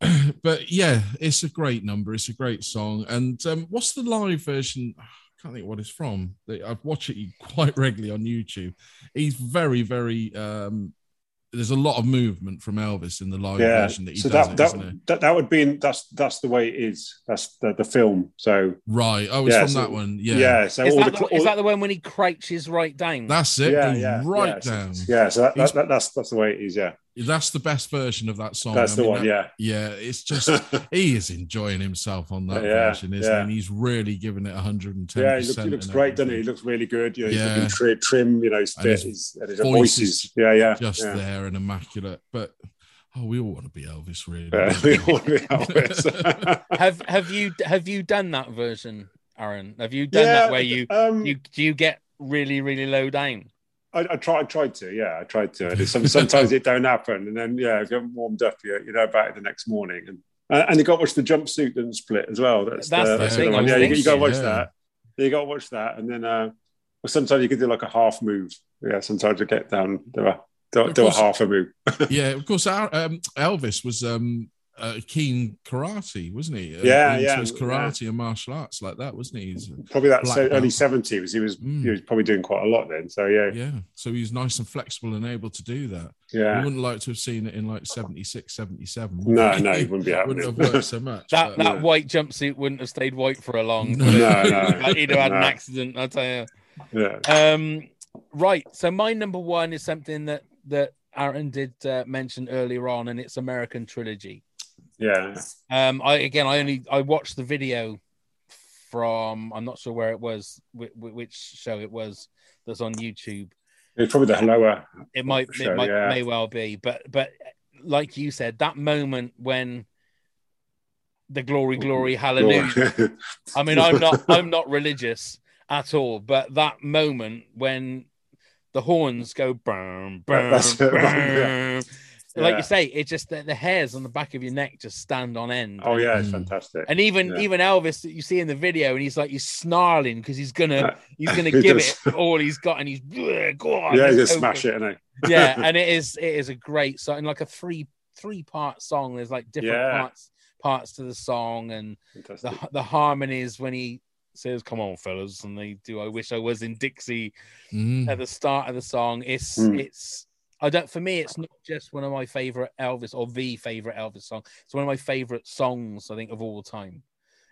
(clears throat) but yeah, it's a great number. It's a great song. And um, what's the live version? (sighs) I can't think what it's from. I've watched it (laughs) quite regularly on YouTube. He's very, very. Um, there's a lot of movement from Elvis in the live Yeah, version that he so does. that it, that, isn't it? that that would be in, that's that's the way it is. That's the, the film. So Right. Oh, it's Yeah, from so- that one. Yeah. yeah, so is, all that the, the, all is that the one when he crouches right down? That's it. yeah, yeah, right yeah, so- down. yeah, so that, that, that, that's that's the way it is. Yeah, That's the best version of that song. that's I the mean, one. that- Yeah, Yeah, it's just (laughs) he is enjoying himself on that Yeah, version, isn't he? And he's really giving it 110. yeah, he looks, he looks great, doesn't he? He looks really good. You know, he's Yeah. looking tri- trim. You know, he's And fit. his He's, and his voice voice is is yeah, yeah, Just yeah. there and immaculate. But oh, we all want to be Elvis, really. Yeah, don't we we? all be Elvis. (laughs) have have you have you done that version, Aaron? Have you done Yeah, that where you um, you do you get really really low down? I, I tried. I tried to. Yeah, I tried to. And some, sometimes (laughs) it don't happen, and then yeah, if you haven't warmed up, you, you know about it the next morning. And uh, and you got to watch the jumpsuit and split as well. That's, That's the, the that's thing, the I one. Yeah, you, you got to watch thinking, that. You got to watch that, and then uh, well, sometimes you could do like a half move. Yeah, sometimes you get down. There are, do, Of do a half a move. (laughs) yeah, of course. Our, um, Elvis was um, uh, keen karate, wasn't he? Uh, Yeah, into yeah, his karate and martial arts like that, wasn't he? He's, Probably that so early belt. seventies. He was Mm. he was probably doing quite a lot then. So yeah, yeah. So he was nice and flexible and able to do that. Yeah. We wouldn't like to have seen it in like 76, 77. No, we? no, it wouldn't be (laughs) Wouldn't have worked so much. That but- that white jumpsuit wouldn't have stayed white for a long. No. No, no. (laughs) He'd have had an accident. I'll tell you. yeah. Um, right. So my number one is something that that Aaron did uh, mention earlier on, and it's American Trilogy. Yeah. Um, I again, I only I watched the video from I'm not sure where it was, which, show it was that's on YouTube. It's probably the lower. It might show, it might yeah. may well be, but but like you said, that moment when the glory, glory, hallelujah. I mean, I'm not (laughs) I'm not religious at all, but that moment when the horns go boom, boom, boom, yeah. like you say, it's just that the hairs on the back of your neck just stand on end. Oh yeah, it's fantastic. And even Yeah. even Elvis that you see in the video, and he's like he's snarling because he's gonna he's gonna (laughs) He give does. it all he's got, and he's go on, yeah, let's just go smash for it, innit? (laughs) yeah, (laughs) and it is it is a great song, and like a three three part song. There's like different Yeah. parts parts to the song, and Fantastic. the the harmonies when he says "Come on, fellas," and they do "I wish I was in Dixie" Mm. at the start of the song. It's Mm. it's I don't for me it's not just one of my favorite Elvis or the favorite Elvis song. It's one of my favorite songs I think of all time.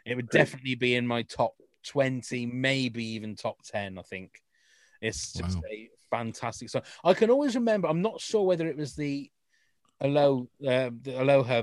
It would definitely be in my top twenty, maybe even top ten. I think it's just Wow. a fantastic song. I can always remember. I'm not sure whether it was the Alo uh, the Aloha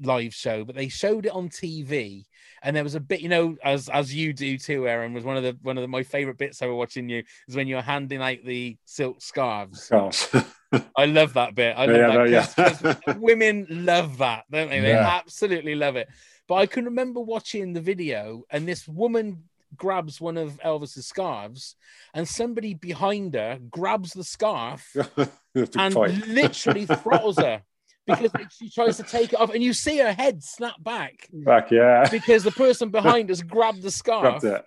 live show, but they showed it on TV, and there was a bit, you know, as as you do too, Aaron. Was one of the one of the, my favorite bits I was watching you is when you're handing out the silk scarves. (laughs) (laughs) I love that bit. I love Yeah, that. yeah. 'cause- 'cause women love that, don't they? They Yeah. absolutely love it. But I can remember watching the video, and this woman grabs one of Elvis's scarves, and somebody behind her grabs the scarf (laughs) and literally throttles her because (laughs) she tries to take it off, and you see her head snap back Back, yeah. because the person behind us grabbed the scarf. Grabbed it.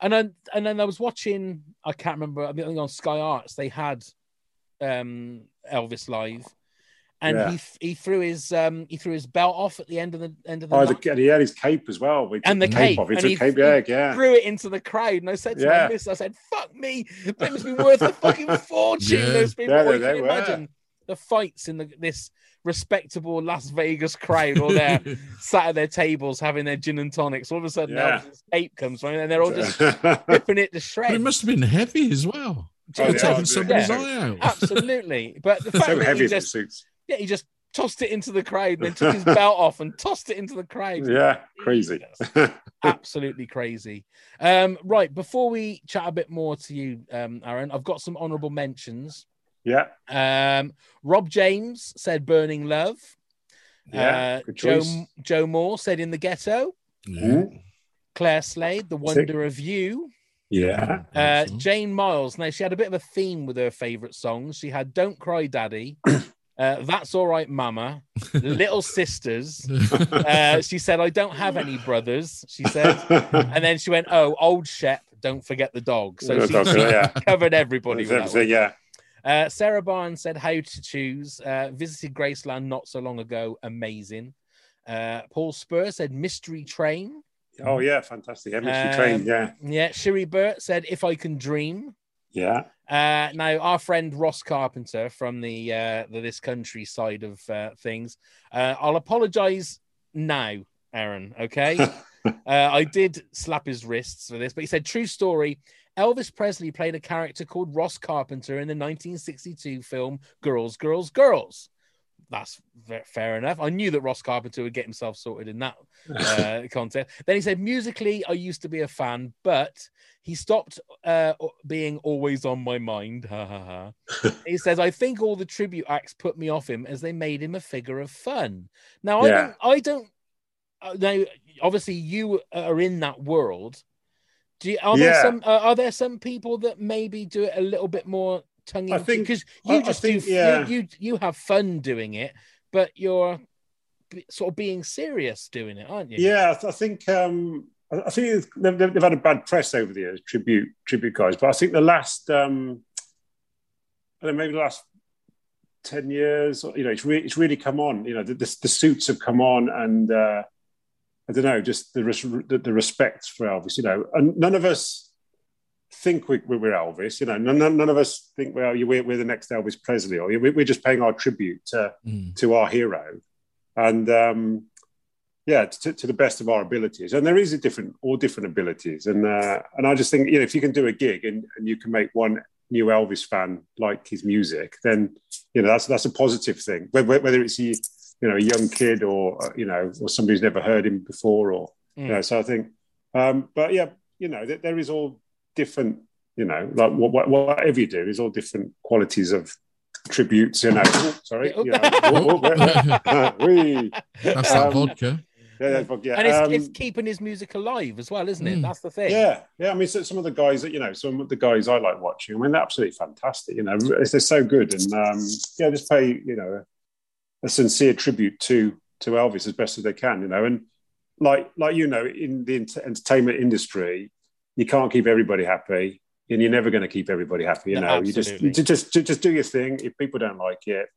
And then and then I was watching, I can't remember, I think on Sky Arts they had um Elvis live. And Yeah. he he threw his um he threw his belt off at the end of the end of the Oh, night, the, and he had his cape as well. We and the took cape, off. He and took he cape, threw, yeah, yeah. threw it into the crowd. And I said to Yeah. my miss, I said, "Fuck me, that must be worth a fucking (laughs) fortune." Yeah. Those people, Yeah, they- you they can were. imagine the fights in the this respectable Las Vegas crowd, all there (laughs) sat at their tables having their gin and tonics. All of a sudden, Yeah. Elvis's cape comes from, and they're all just (laughs) ripping it to But shreds. it must have been heavy as well. Oh, yeah. taking somebody's yeah. eye out. Absolutely. But the (laughs) fact so that heavy he just suits. yeah, he just tossed it into the crowd and then took his (laughs) belt off and tossed it into the crowd. Yeah, crazy. Absolutely crazy. Um, right, before we chat a bit more to you, um, Aaron, I've got some honorable mentions. yeah, Um, Rob James said Burning Love. yeah. Uh, Joe. Joe Moore said In the Ghetto. Yeah. Claire Slade, The Wonder of You. Yeah. Uh, Awesome. Jane Miles. Now she had a bit of a theme with her favorite songs. She had "Don't Cry, Daddy," (coughs) uh, "That's All Right, Mama," "Little Sisters." (laughs) Uh, she said, "I don't have any brothers." She said, and then she went, "Oh, Old Shep, don't forget the dog." So The she, dog, she (laughs) yeah. covered everybody. With that one. yeah. Uh, Sarah Barnes said, "How to choose." Uh, visited Graceland not so long ago. Amazing. Uh, Paul Spur said, "Mystery Train." Oh, yeah, fantastic. Yeah, mystery Um, train, yeah. Yeah, Sherry Burt said, "If I can dream." Yeah. Uh, now, our friend Ross Carpenter from the uh, the this country side of uh, things, uh, I'll apologise now, Aaron. Okay, (laughs) uh, I did slap his wrists for this, but he said, "True story." Elvis Presley played a character called Ross Carpenter in the 1962 film Girls, Girls, Girls. That's fair enough. I knew that Ross Carpenter would get himself sorted in that (laughs) uh, context. Then he said, musically, I used to be a fan, but he stopped uh, being always on my mind. Ha ha ha. (laughs) he says, I think all the tribute acts put me off him as they made him a figure of fun. Now, I Yeah. don't, I don't, uh, now, obviously, you are in that world. Do you, are there some uh, are there some people that maybe do it a little bit more tongue I in cheek? think- because you I just think, do yeah. you, you you have fun doing it, but you're sort of being serious doing it, aren't you? Yeah, I, think um, I I think they've, they've had a bad press over the years, tribute tribute guys. But I think the last, um, I don't know, maybe the last ten years. You know, it's really it's really come on. You know, the, the, the suits have come on, and uh, I don't know, just the, res- the the respect for Elvis. You know, and none of us think we, we're Elvis. You know, none, none of us think we're, we're the next Elvis Presley, or we- we're just paying our tribute to Mm. to our hero, and um, yeah, to, to the best of our abilities. And there is a different, all different abilities, and uh, and I just think you know if you can do a gig and, and you can make one new Elvis fan like his music, then you know that's that's a positive thing. Whether, whether it's you, you know a young kid or uh, you know or somebody who's never heard him before, or Mm. you know. So I think, um, but yeah, you know, there, there is all different. You know, like what, what, whatever you do, is all different qualities of tributes. You know, (laughs) Oh, sorry, you know, oh, oh, (laughs) wee. That's that Um, vodka. Yeah, that's vodka, yeah. and it's, Um, it's keeping his music alive as well, isn't it? Mm. That's the thing. Yeah, yeah. I mean, so, some of the guys that you know, some of the guys I like watching. I mean, they're absolutely fantastic. You know, they're so good, and um, yeah, just pay you know a, a sincere tribute to to Elvis as best as they can. You know, and like like you know, in the ent- entertainment industry, you can't keep everybody happy, and you're never going to keep everybody happy. You No, know, you just absolutely. you just just just do your thing. If people don't like it,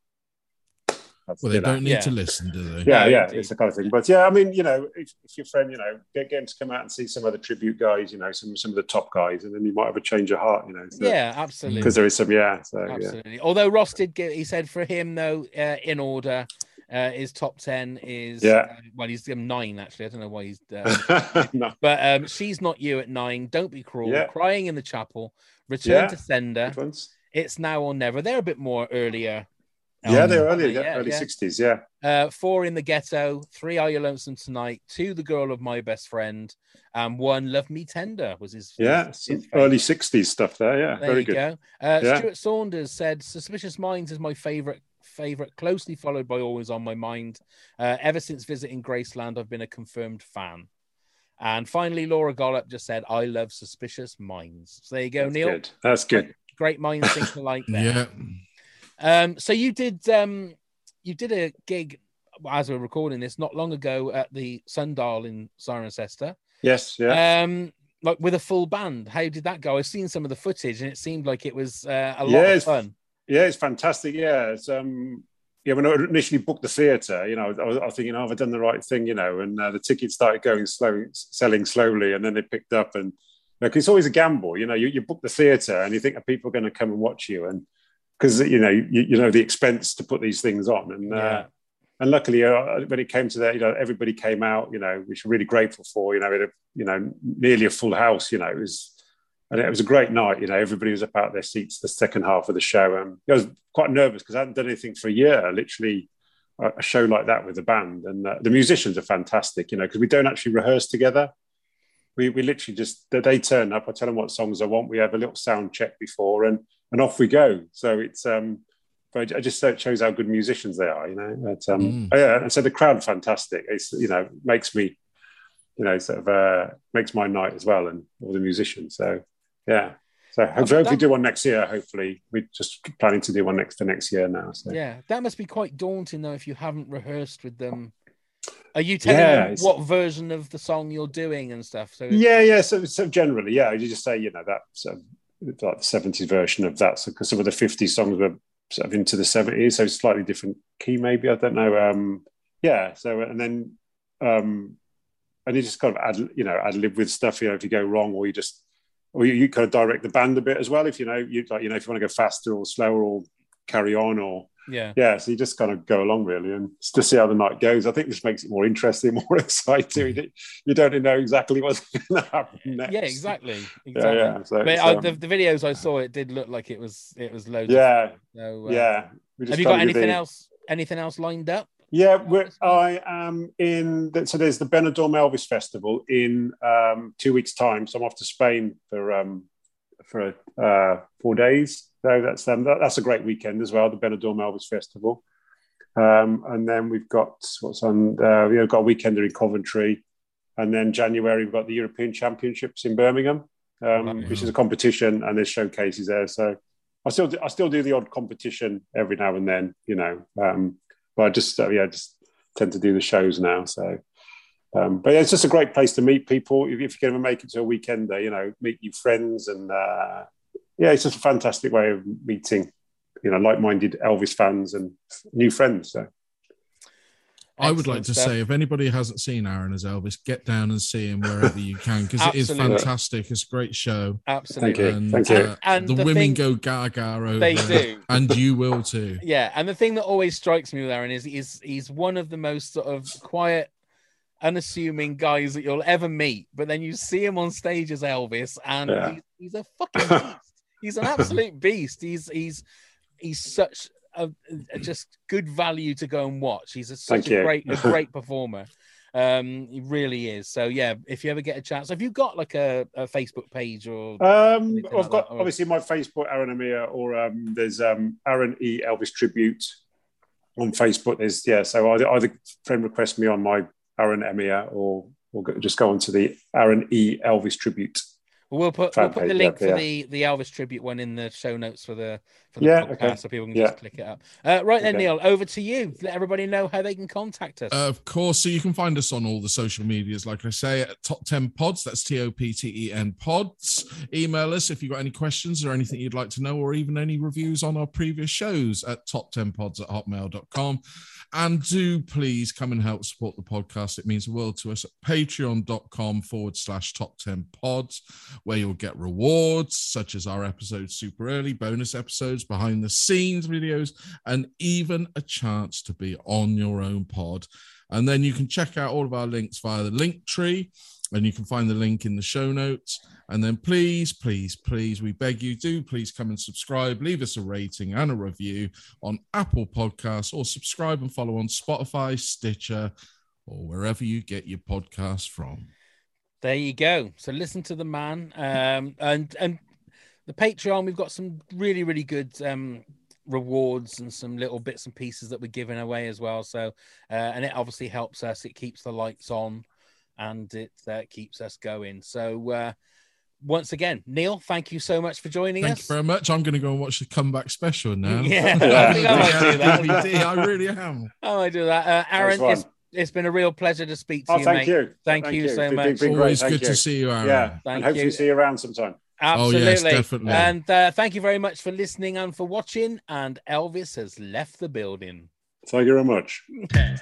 that's, Well, they you know. don't need Yeah. to listen, do they? Yeah, yeah, indeed. it's the kind of thing. But yeah, I mean, you know, if, if your friend, you know, get, get him to come out and see some of the tribute guys, you know, some some of the top guys, and then you might have a change of heart, you know. Yeah, absolutely. because there is some, yeah. So yeah, Absolutely. Although Ross did give, he said for him though, uh, in order, uh, his top ten is Yeah. uh, well, he's um, nine actually. I don't know why he's. Uh, (laughs) no, but um, she's not you at nine. Don't be cruel. Yeah. Crying in the chapel. Return Yeah. to sender. It's now or never. They're a bit more earlier. Yeah, they're they? yeah, early sixties, yeah. Uh, four in the ghetto. Three are you lonesome tonight. Two the girl of my best friend. And one love me tender was his. Yeah, his- his early sixties stuff there. Yeah, There very you good. go. Uh. Stuart Saunders said, "Suspicious Minds is my favorite." Favorite, closely followed by Always on My Mind. Uh, ever since visiting Graceland, I've been a confirmed fan. And finally, Laura Gollop just said, "I love Suspicious Minds." So there you go, That's Neil. good. That's good. Great minds think alike. There. (laughs) Yeah. Um, so you did um, you did a gig as we're recording this not long ago at the Sundial in Cirencester. Yes, yeah. Um, like with a full band. How did that go? I've seen some of the footage and it seemed like it was uh, a lot Yeah, of fun. Yeah, it's fantastic. Yeah, it's um, yeah. When I initially booked the theatre, you know, I was, I was thinking, oh, have I done the right thing? You know, and uh, the tickets started going slow, selling slowly, and then they picked up. And like, it's always a gamble. You know, you, you book the theatre, and you think are people going to come and watch you, and because you know, you, you know the expense to put these things on, and Yeah. uh, and luckily, uh, when it came to that, you know, everybody came out. You know, which we're really grateful for. You know, it, you know, nearly a full house. You know, it was and it was a great night. You know, everybody was up out their seats the second half of the show. Um, I was quite nervous because I hadn't done anything for a year. Literally, a, show like that with a band, and uh, the musicians are fantastic. You know, because we don't actually rehearse together. We, we literally just they turn up. I tell them what songs I want. We have a little sound check before, and and off we go. So it's um, but I just so it shows how good musicians they are. You know, but, um, Mm. oh, yeah, and so the crowd fantastic. It's you know makes me you know, sort of uh, makes my night as well, and all the musicians. So, yeah. So hopefully, hopefully do one next year. Hopefully, we're just planning to do one next for next year now. So Yeah, that must be quite daunting though if you haven't rehearsed with them. Are you telling Yeah, them what version of the song you're doing and stuff? So yeah, yeah. So, so generally, yeah, you just say you know that sort of like the seventies version of that. So because some of the fifties songs were sort of into the seventies, so slightly different key, maybe I don't know. Um, yeah. So and then um, and you just kind of add you know ad lib with stuff. You know, if you go wrong, or you just or you, you kind of direct the band a bit as well. If you know you like you know if you want to go faster or slower or carry on or yeah, yeah, so you just kind of go along really and just to see how the night goes. I think this makes it more interesting, (laughs) more exciting. You- You don't know exactly what's (laughs) going to happen next. yeah, exactly, (laughs) exactly. yeah. So But it's, uh, um, the, the videos I saw, it did look like it was it was loads. of yeah. So, uh, yeah. Have you got anything the- else? Anything else lined up? Yeah, we're, I am in. So there's the Benidorm Elvis Festival in um, two weeks' time. So I'm off to Spain for um, for uh, four days. So that's um, that, that's a great weekend as well. The Benidorm Elvis Festival, um, and then we've got what's on. Uh, we've got a weekender in Coventry, and then January we've got the European Championships in Birmingham, um, Wow. which is a competition, and there's showcases there. So I still do, I still do the odd competition every now and then, you know. I just uh, yeah, just tend to do the shows now. So, um, but yeah, it's just a great place to meet people. If, if you can ever make it to a weekend there, you know, meet new friends, and uh, yeah, it's just a fantastic way of meeting you know like-minded Elvis fans and new friends. So. I would like Excellent to stuff. say, if anybody hasn't seen Aaron as Elvis, get down and see him wherever you can because it is fantastic. It's a great show. Absolutely. you. And, Thank you. uh, And the, the women thing- go gaga over They it, do. and you will too. Yeah, and the thing that always strikes me with Aaron is he's he's one of the most sort of quiet, unassuming guys that you'll ever meet. But then you see him on stage as Elvis, and Yeah. he's, he's a fucking beast. he's an (laughs) absolute beast. He's he's he's such a, a just good value to go and watch. He's a, such Thank a you. great a (laughs) great performer. Um, he really is. So yeah, if you ever get a chance, have you got like a, a Facebook page or Um, I've like got that, or- obviously my Facebook Aaron Amir, or um, there's um, Aaron E Elvis tribute on Facebook. There's yeah, so either, either friend request me on my Aaron Amir, or or go, just go on to the Aaron E Elvis tribute. We'll put we'll put the link yeah, for yeah. the the Elvis tribute one in the show notes for the for the Yeah, podcast, okay. so people can Yeah. just click it up. Uh, right then, Okay. Neil, over to you. Let everybody know how they can contact us. Uh, of course, so you can find us on all the social medias, like I say, at Top 10 Pods. That's T O P T E N Pods. Email us if you've got any questions or anything you'd like to know, or even any reviews on our previous shows at top10pods at hotmail.com. And do please come and help support the podcast. It means the world to us at patreon.com forward slash top 10 pods, where you'll get rewards such as our episodes super early, bonus episodes, behind the scenes videos, and even a chance to be on your own pod. And then you can check out all of our links via the link tree, and you can find the link in the show notes. And then please, please, please, we beg you, do please come and subscribe, leave us a rating and a review on Apple Podcasts, or subscribe and follow on Spotify, Stitcher, or wherever you get your podcasts from. There you go. So listen to the man. Um, and and the Patreon, we've got some really really good um rewards and some little bits and pieces that we're giving away as well. So uh, and it obviously helps us. It keeps the lights on, and it uh, keeps us going. So. uh once again, Neil, thank you so much for joining Thank us. Thank you very much. I'm going to go and watch the comeback special now. Yeah, (laughs) I think (laughs) I might do that. I really am. Oh, I do that. Uh, Aaron, one. it's, it's been a real pleasure to speak to Oh, you, thank mate. you. Thank, you, so Been- much. been- been. Always Thank good to see you, Aaron. Yeah, Thank and hopefully you. see you around sometime. Absolutely. Oh, yes, definitely. And uh, thank you very much for listening and for watching. And Elvis has left the building. Thank you very much. 10,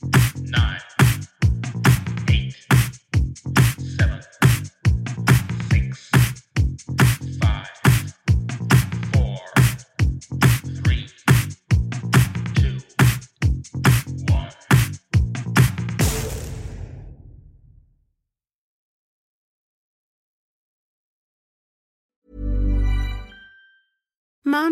(laughs) 9, Mom